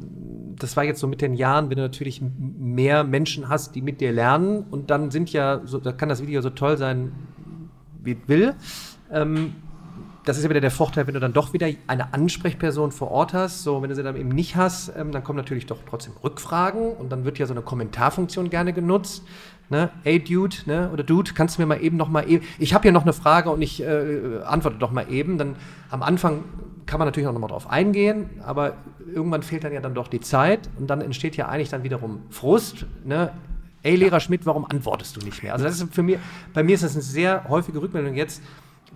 das war jetzt so mit den Jahren, wenn du natürlich mehr Menschen hast, die mit dir lernen. Und dann sind ja, so, da kann das Video so toll sein, wie es will. Ähm, das ist ja wieder der Vorteil, wenn du dann doch wieder eine Ansprechperson vor Ort hast. So, wenn du sie dann eben nicht hast, ähm, dann kommen natürlich doch trotzdem Rückfragen und dann wird ja so eine Kommentarfunktion gerne genutzt. Ne? Ey Dude, ne? oder Dude, kannst du mir mal eben noch mal eben. Ich habe hier noch eine Frage und ich äh, antworte doch mal eben. Dann am Anfang kann man natürlich auch noch mal drauf eingehen, aber irgendwann fehlt dann ja dann doch die Zeit und dann entsteht ja eigentlich dann wiederum Frust. Ne? Ey Lehrer Schmidt, warum antwortest du nicht mehr? Also das ist für mich, bei mir ist das eine sehr häufige Rückmeldung jetzt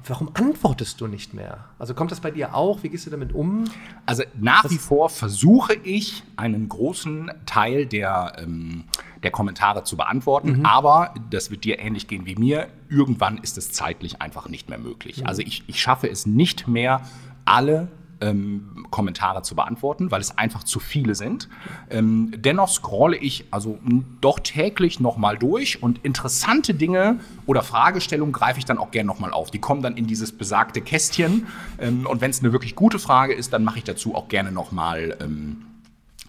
Warum antwortest du nicht mehr? Also kommt das bei dir auch? Wie gehst du damit um? Also nach Was? wie vor versuche ich, einen großen Teil der, ähm, der Kommentare zu beantworten, mhm. aber das wird dir ähnlich gehen wie mir. Irgendwann ist es zeitlich einfach nicht mehr möglich. Mhm. Also ich, ich schaffe es nicht mehr, alle ähm, Kommentare zu beantworten, weil es einfach zu viele sind. Ähm, dennoch scrolle ich also doch täglich nochmal durch und interessante Dinge oder Fragestellungen greife ich dann auch gerne nochmal auf. Die kommen dann in dieses besagte Kästchen ähm, und wenn es eine wirklich gute Frage ist, dann mache ich dazu auch gerne nochmal ähm,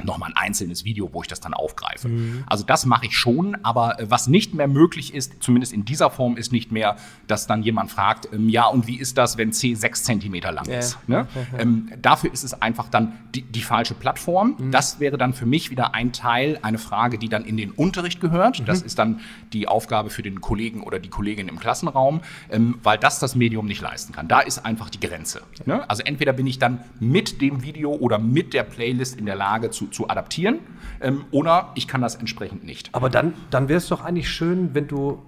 nochmal ein einzelnes Video, wo ich das dann aufgreife. Mhm. Also das mache ich schon, aber äh, was nicht mehr möglich ist, zumindest in dieser Form, ist nicht mehr, dass dann jemand fragt, ähm, ja, und wie ist das, wenn C sechs Zentimeter lang ja. ist? Ne? ähm, dafür ist es einfach dann die, die falsche Plattform. Mhm. Das wäre dann für mich wieder ein Teil, eine Frage, die dann in den Unterricht gehört. Mhm. Das ist dann die Aufgabe für den Kollegen oder die Kollegin im Klassenraum, ähm, weil das das Medium nicht leisten kann. Da ist einfach die Grenze. Ne? Also entweder bin ich dann mit dem Video oder mit der Playlist in der Lage zu zu, zu adaptieren ähm, oder ich kann das entsprechend nicht. Aber dann, dann wäre es doch eigentlich schön, wenn du,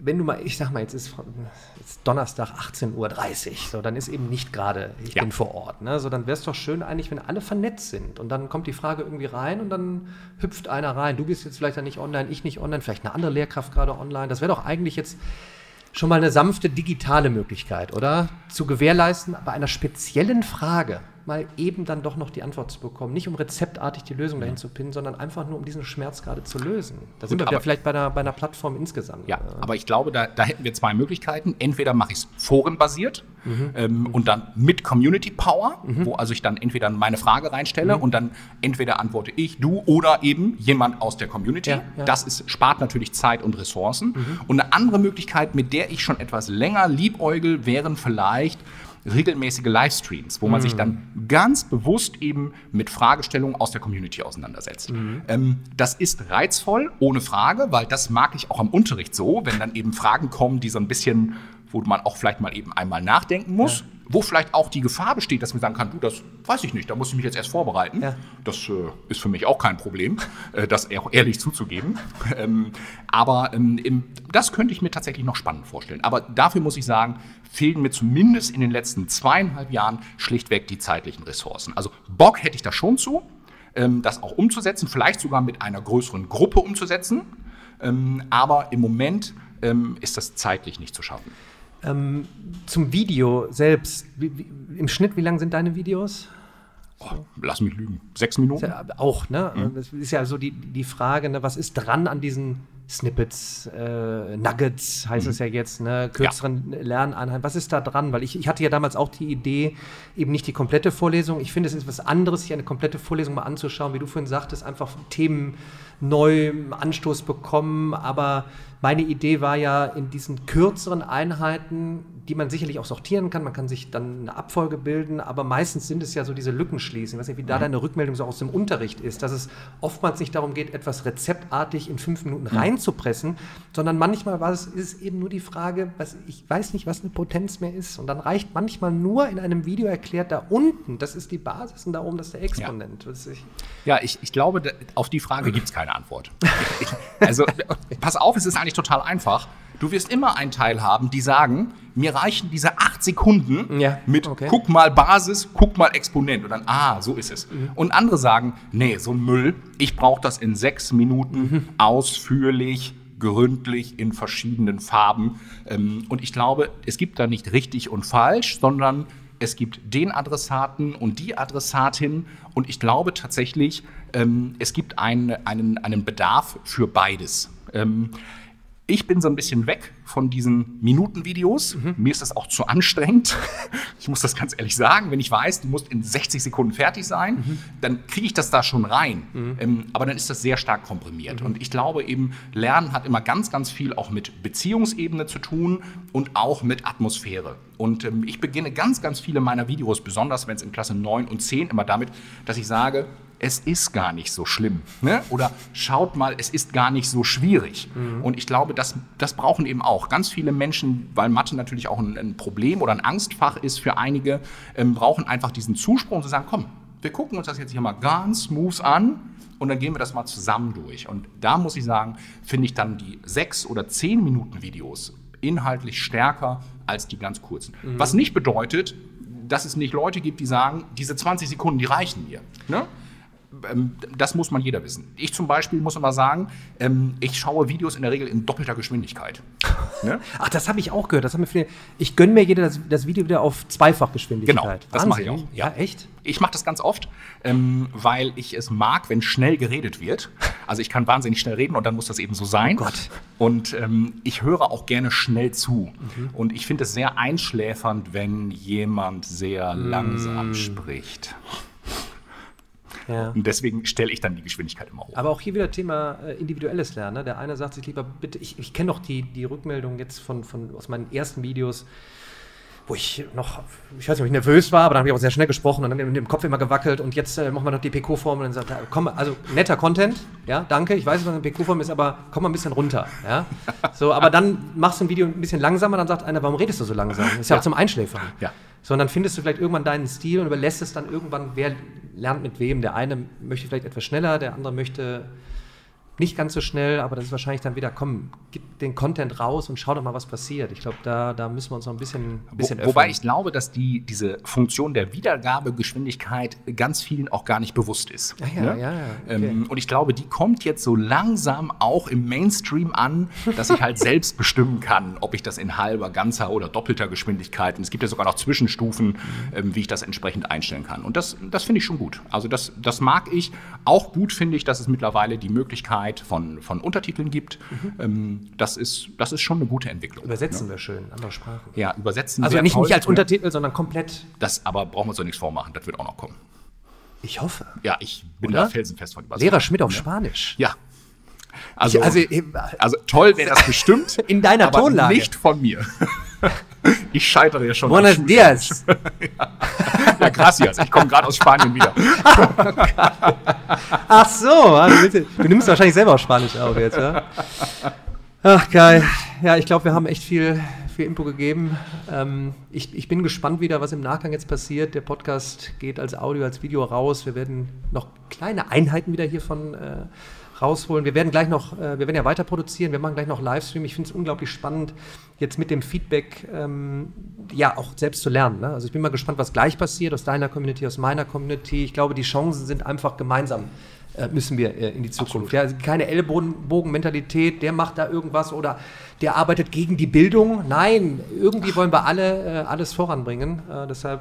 wenn du mal, ich sag mal, jetzt ist, jetzt Donnerstag 18.30 Uhr, so, dann ist eben nicht gerade, ich ja. bin vor Ort. Ne? So, dann wäre es doch schön eigentlich, wenn alle vernetzt sind und dann kommt die Frage irgendwie rein und dann hüpft einer rein. Du bist jetzt vielleicht dann nicht online, ich nicht online, vielleicht eine andere Lehrkraft gerade online. Das wäre doch eigentlich jetzt schon mal eine sanfte digitale Möglichkeit, oder? Zu gewährleisten, bei einer speziellen Frage mal eben dann doch noch die Antwort zu bekommen. Nicht um rezeptartig die Lösung dahin zu pinnen, sondern einfach nur um diesen Schmerz gerade zu lösen. Da sind Gut, wir vielleicht bei einer, bei einer Plattform insgesamt. Ja, äh. aber ich glaube, da, da hätten wir zwei Möglichkeiten. Entweder mache ich es forenbasiert mhm. ähm, und dann mit Community Power, mhm. wo also ich dann entweder meine Frage reinstelle mhm. und dann entweder antworte ich, du oder eben jemand aus der Community. Ja, ja. Das ist, spart natürlich Zeit und Ressourcen. Mhm. Und eine andere Möglichkeit, mit der ich schon etwas länger liebäugel, wären vielleicht regelmäßige Livestreams, wo man mhm. sich dann ganz bewusst eben mit Fragestellungen aus der Community auseinandersetzt. Mhm. Ähm, das ist reizvoll, ohne Frage, weil das mag ich auch am Unterricht so, wenn dann eben Fragen kommen, die so ein bisschen wo man auch vielleicht mal eben einmal nachdenken muss, ja. Wo vielleicht auch die Gefahr besteht, dass man sagen kann, du, das weiß ich nicht, da muss ich mich jetzt erst vorbereiten. Ja. Das äh, ist für mich auch kein Problem, äh, das auch ehrlich zuzugeben. Ähm, aber ähm, im, das könnte ich mir tatsächlich noch spannend vorstellen. Aber dafür muss ich sagen, fehlen mir zumindest in den letzten zweieinhalb Jahren schlichtweg die zeitlichen Ressourcen. Also Bock hätte ich da schon zu, ähm, das auch umzusetzen, vielleicht sogar mit einer größeren Gruppe umzusetzen. Ähm, aber im Moment ähm, ist das zeitlich nicht zu schaffen. Ähm, zum Video selbst, wie, wie, im Schnitt, wie lang sind deine Videos? Oh, lass mich lügen. Sechs Minuten? Ja auch, ne? Mhm. Das ist ja so die, die Frage, ne, was ist dran an diesen Snippets, äh, Nuggets heißt mhm. es ja jetzt, ne? kürzeren ja. Lerneinheiten. Was ist da dran? Weil ich, ich hatte ja damals auch die Idee, eben nicht die komplette Vorlesung. Ich finde, es ist was anderes, sich eine komplette Vorlesung mal anzuschauen, wie du vorhin sagtest, einfach Themen neu Anstoß bekommen. Aber meine Idee war ja, in diesen kürzeren Einheiten die man sicherlich auch sortieren kann. Man kann sich dann eine Abfolge bilden, aber meistens sind es ja so diese Lücken schließen. Ich weiß nicht, wie da deine Rückmeldung so aus dem Unterricht ist, dass es oftmals nicht darum geht, etwas rezeptartig in fünf Minuten reinzupressen, sondern manchmal war es, ist es eben nur die Frage, was, ich weiß nicht, was eine Potenz mehr ist. Und dann reicht manchmal nur in einem Video erklärt, da unten, das ist die Basis und da oben das ist der Exponent. Was ich, Ja, ich, ich glaube, auf die Frage gibt es keine Antwort. Ich, also, pass auf, es ist eigentlich total einfach. Du wirst immer einen Teil haben, die sagen, mir reichen diese acht Sekunden Ja, mit okay. guck mal Basis, guck mal Exponent und dann, ah, so ist es. Mhm. Und andere sagen, nee, so ein Müll, ich brauche das in sechs Minuten Mhm. ausführlich, gründlich, in verschiedenen Farben. Ähm, Und ich glaube, es gibt da nicht richtig und falsch, sondern es gibt den Adressaten und die Adressatin. Und ich glaube tatsächlich, ähm, es gibt einen, einen, einen Bedarf für beides. Ähm, ich bin so ein bisschen weg von diesen Minutenvideos. Mir ist das auch zu anstrengend. Ich muss das ganz ehrlich sagen. Wenn ich weiß, du musst in 60 Sekunden fertig sein, dann kriege ich das da schon rein. Ähm, aber dann ist das sehr stark komprimiert. Und ich glaube eben, Lernen hat immer ganz, ganz viel auch mit Beziehungsebene zu tun und auch mit Atmosphäre. Und ähm, ich beginne ganz, ganz viele meiner Videos, besonders wenn es in Klasse 9 und 10, immer damit, dass ich sage, es ist gar nicht so schlimm. Ne? Oder schaut mal, es ist gar nicht so schwierig. Und ich glaube, das, das brauchen eben auch ganz viele Menschen, weil Mathe natürlich auch ein, ein Problem oder ein Angstfach ist für einige, ähm, brauchen einfach diesen Zuspruch zu sagen, komm, wir gucken uns das jetzt hier mal ganz smooth an und dann gehen wir das mal zusammen durch. Und da muss ich sagen, finde ich dann die sechs oder zehn Minuten Videos inhaltlich stärker als die ganz kurzen. Was nicht bedeutet, dass es nicht Leute gibt, die sagen, diese 20 Sekunden, die reichen mir. Ne? Ähm, Das muss man jeder wissen. Ich zum Beispiel muss immer sagen, ähm, ich schaue Videos in der Regel in doppelter Geschwindigkeit. Ne? ach, das habe ich auch gehört. Das haben viele, ich gönne mir jeder das, das Video wieder auf Zweifachgeschwindigkeit. Genau, das mache ich Wahnsinn. auch, Ja, ja. echt? Ich mache das ganz oft, ähm, weil ich es mag, wenn schnell geredet wird. Also ich kann wahnsinnig schnell reden und dann muss das eben so sein. Oh Gott. Und ich höre auch gerne schnell zu. Mhm. Und ich finde es sehr einschläfernd, wenn jemand sehr Mm. langsam spricht. Ja. Und deswegen stelle ich dann die Geschwindigkeit immer hoch. Aber auch hier wieder Thema äh, individuelles Lernen. Ne? Der eine sagt sich lieber, bitte, ich, ich kenne doch die, die Rückmeldung jetzt von, von, aus meinen ersten Videos, wo ich noch, ich weiß nicht, ob ich nervös war, aber dann habe ich auch sehr schnell gesprochen und dann mit dem Kopf immer gewackelt und jetzt äh, machen wir noch die PQ-Formel und dann sagt er, komm, also netter Content, ja, danke, ich weiß, was eine PQ-Formel ist, aber komm mal ein bisschen runter, ja. So, aber dann machst du ein Video ein bisschen langsamer, dann sagt einer, warum redest du so langsam? Das ist ja, auch zum Einschläfern. Ja. So, und dann findest du vielleicht irgendwann deinen Stil und überlässt es dann irgendwann, wer lernt mit wem. Der eine möchte vielleicht etwas schneller, der andere möchte nicht ganz so schnell, aber das ist wahrscheinlich dann wieder, komm, gib den Content raus und schau doch mal, was passiert. Ich glaube, da, da müssen wir uns noch ein bisschen, ein bisschen Wo, wobei ich glaube, dass die, diese Funktion der Wiedergabegeschwindigkeit ganz vielen auch gar nicht bewusst ist. Ah ja, ne? ja, ja, okay. ähm, und ich glaube, die kommt jetzt so langsam auch im Mainstream an, dass ich halt selbst bestimmen kann, ob ich das in halber, ganzer oder doppelter Geschwindigkeit, und es gibt ja sogar noch Zwischenstufen, Mhm. ähm, wie ich das entsprechend einstellen kann. Und das, das finde ich schon gut. Also das, das mag ich. Auch gut finde ich, dass es mittlerweile die Möglichkeit von, von Untertiteln gibt. Ähm, das, ist, das ist schon eine gute Entwicklung. Mhm. Übersetzen wir schön, andere Sprachen. Ja, übersetzen. Also wäre nicht, toll, nicht als ne? Untertitel, sondern komplett. Das aber brauchen wir uns doch nichts vormachen, das wird auch noch kommen. Ich hoffe. Ja, ich bin Oder? da felsenfest von überzeugt. Lehrer Schmidt auf Spanisch. Ja. Also, Ich- also, also, toll wäre das bestimmt. In deiner aber Tonlage. Nicht von mir. Ich scheitere ja schon. Buenos dias. Ja, gracias. Ich komme gerade aus Spanien wieder. Ach so, du, willst, du nimmst wahrscheinlich selber auch Spanisch auf jetzt, ja? Ach, geil. Ja, ich glaube, wir haben echt viel, viel Info gegeben. Ähm, ich, ich bin gespannt wieder, was im Nachgang jetzt passiert. Der Podcast geht als Audio, als Video raus. Wir werden noch kleine Einheiten wieder hiervon äh, rausholen. Wir werden gleich noch, äh, wir werden ja weiter produzieren. Wir machen gleich noch Livestream. Ich finde es unglaublich spannend, jetzt mit dem Feedback ähm, ja auch selbst zu lernen. Ne? Also ich bin mal gespannt, was gleich passiert aus deiner Community, aus meiner Community. Ich glaube, die Chancen sind einfach gemeinsam äh, müssen wir äh, in die Zukunft. Ja, keine Ellbogenmentalität, der macht da irgendwas oder der arbeitet gegen die Bildung. Nein, irgendwie wollen wir alle alles voranbringen. Deshalb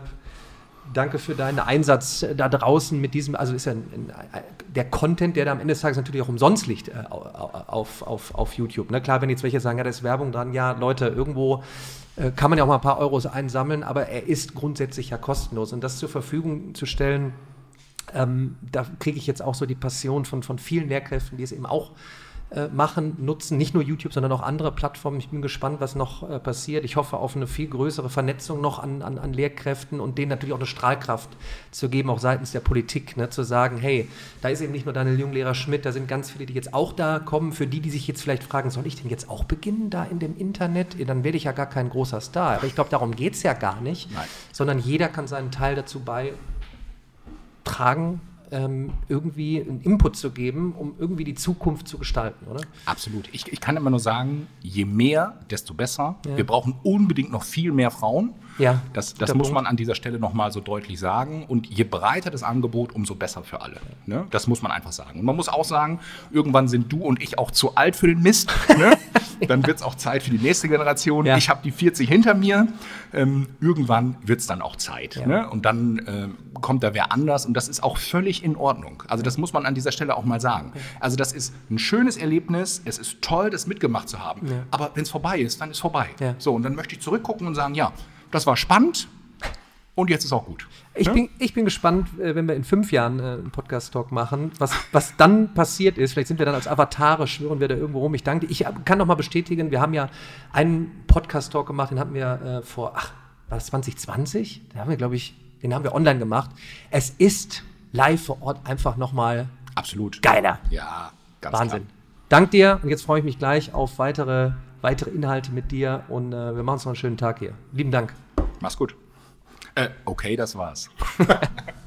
danke für deinen Einsatz äh, da draußen mit diesem, also ist ja ein, ein, der Content, der da am Ende des Tages natürlich auch umsonst liegt äh, auf, auf, auf YouTube. Ne? Klar, wenn jetzt welche sagen, ja, da ist Werbung dran, ja, Leute, irgendwo äh, kann man ja auch mal ein paar Euros einsammeln, aber er ist grundsätzlich ja kostenlos. Und das zur Verfügung zu stellen, ähm, da kriege ich jetzt auch so die Passion von, von vielen Lehrkräften, die es eben auch äh, machen, nutzen. Nicht nur YouTube, sondern auch andere Plattformen. Ich bin gespannt, was noch äh, passiert. Ich hoffe auf eine viel größere Vernetzung noch an, an, an Lehrkräften und denen natürlich auch eine Strahlkraft zu geben, auch seitens der Politik, ne, zu sagen, hey, da ist eben nicht nur Daniel Junglehrer Schmidt, da sind ganz viele, die jetzt auch da kommen. Für die, die sich jetzt vielleicht fragen, soll ich denn jetzt auch beginnen da in dem Internet? Dann werde ich ja gar kein großer Star. Aber ich glaube, darum geht es ja gar nicht, Nein. sondern jeder kann seinen Teil dazu beitragen, ähm, irgendwie einen Input zu geben, um irgendwie die Zukunft zu gestalten, oder? Absolut. Ich, ich kann immer nur sagen, je mehr, desto besser. Ja. Wir brauchen unbedingt noch viel mehr Frauen. Ja, das, das muss man an dieser Stelle nochmal so deutlich sagen. Und je breiter das Angebot, umso besser für alle. Ne? Das muss man einfach sagen. Und man muss auch sagen, irgendwann sind du und ich auch zu alt für den Mist. Ne? dann wird es auch Zeit für die nächste Generation. Ja. Ich habe die 40 hinter mir. Ähm, irgendwann wird es dann auch Zeit. Ja. Ne? Und dann äh, kommt da wer anders. Und das ist auch völlig in Ordnung. Also das muss man an dieser Stelle auch mal sagen. Also das ist ein schönes Erlebnis. Es ist toll, das mitgemacht zu haben. Ja. Aber wenn es vorbei ist, dann ist vorbei. So, und dann möchte ich zurückgucken und sagen, ja, das war spannend und jetzt ist auch gut. Ich, ja? bin, ich bin gespannt, äh, wenn wir in fünf Jahren äh, einen Podcast-Talk machen, was, was dann passiert ist. Vielleicht sind wir dann als Avatare, schwören wir da irgendwo rum. Ich danke dir. Ich kann noch mal bestätigen, wir haben ja einen Podcast-Talk gemacht, den hatten wir äh, vor, ach, war das 2020? Den haben wir, glaube ich, den haben wir online gemacht. Es ist live vor Ort einfach noch mal Absolut. geiler. Ja, ganz Wahnsinn. Klar. Dank dir und jetzt freue ich mich gleich auf weitere weitere Inhalte mit dir und äh, wir machen uns noch einen schönen Tag hier. Lieben Dank. Mach's gut. Äh, okay, das war's.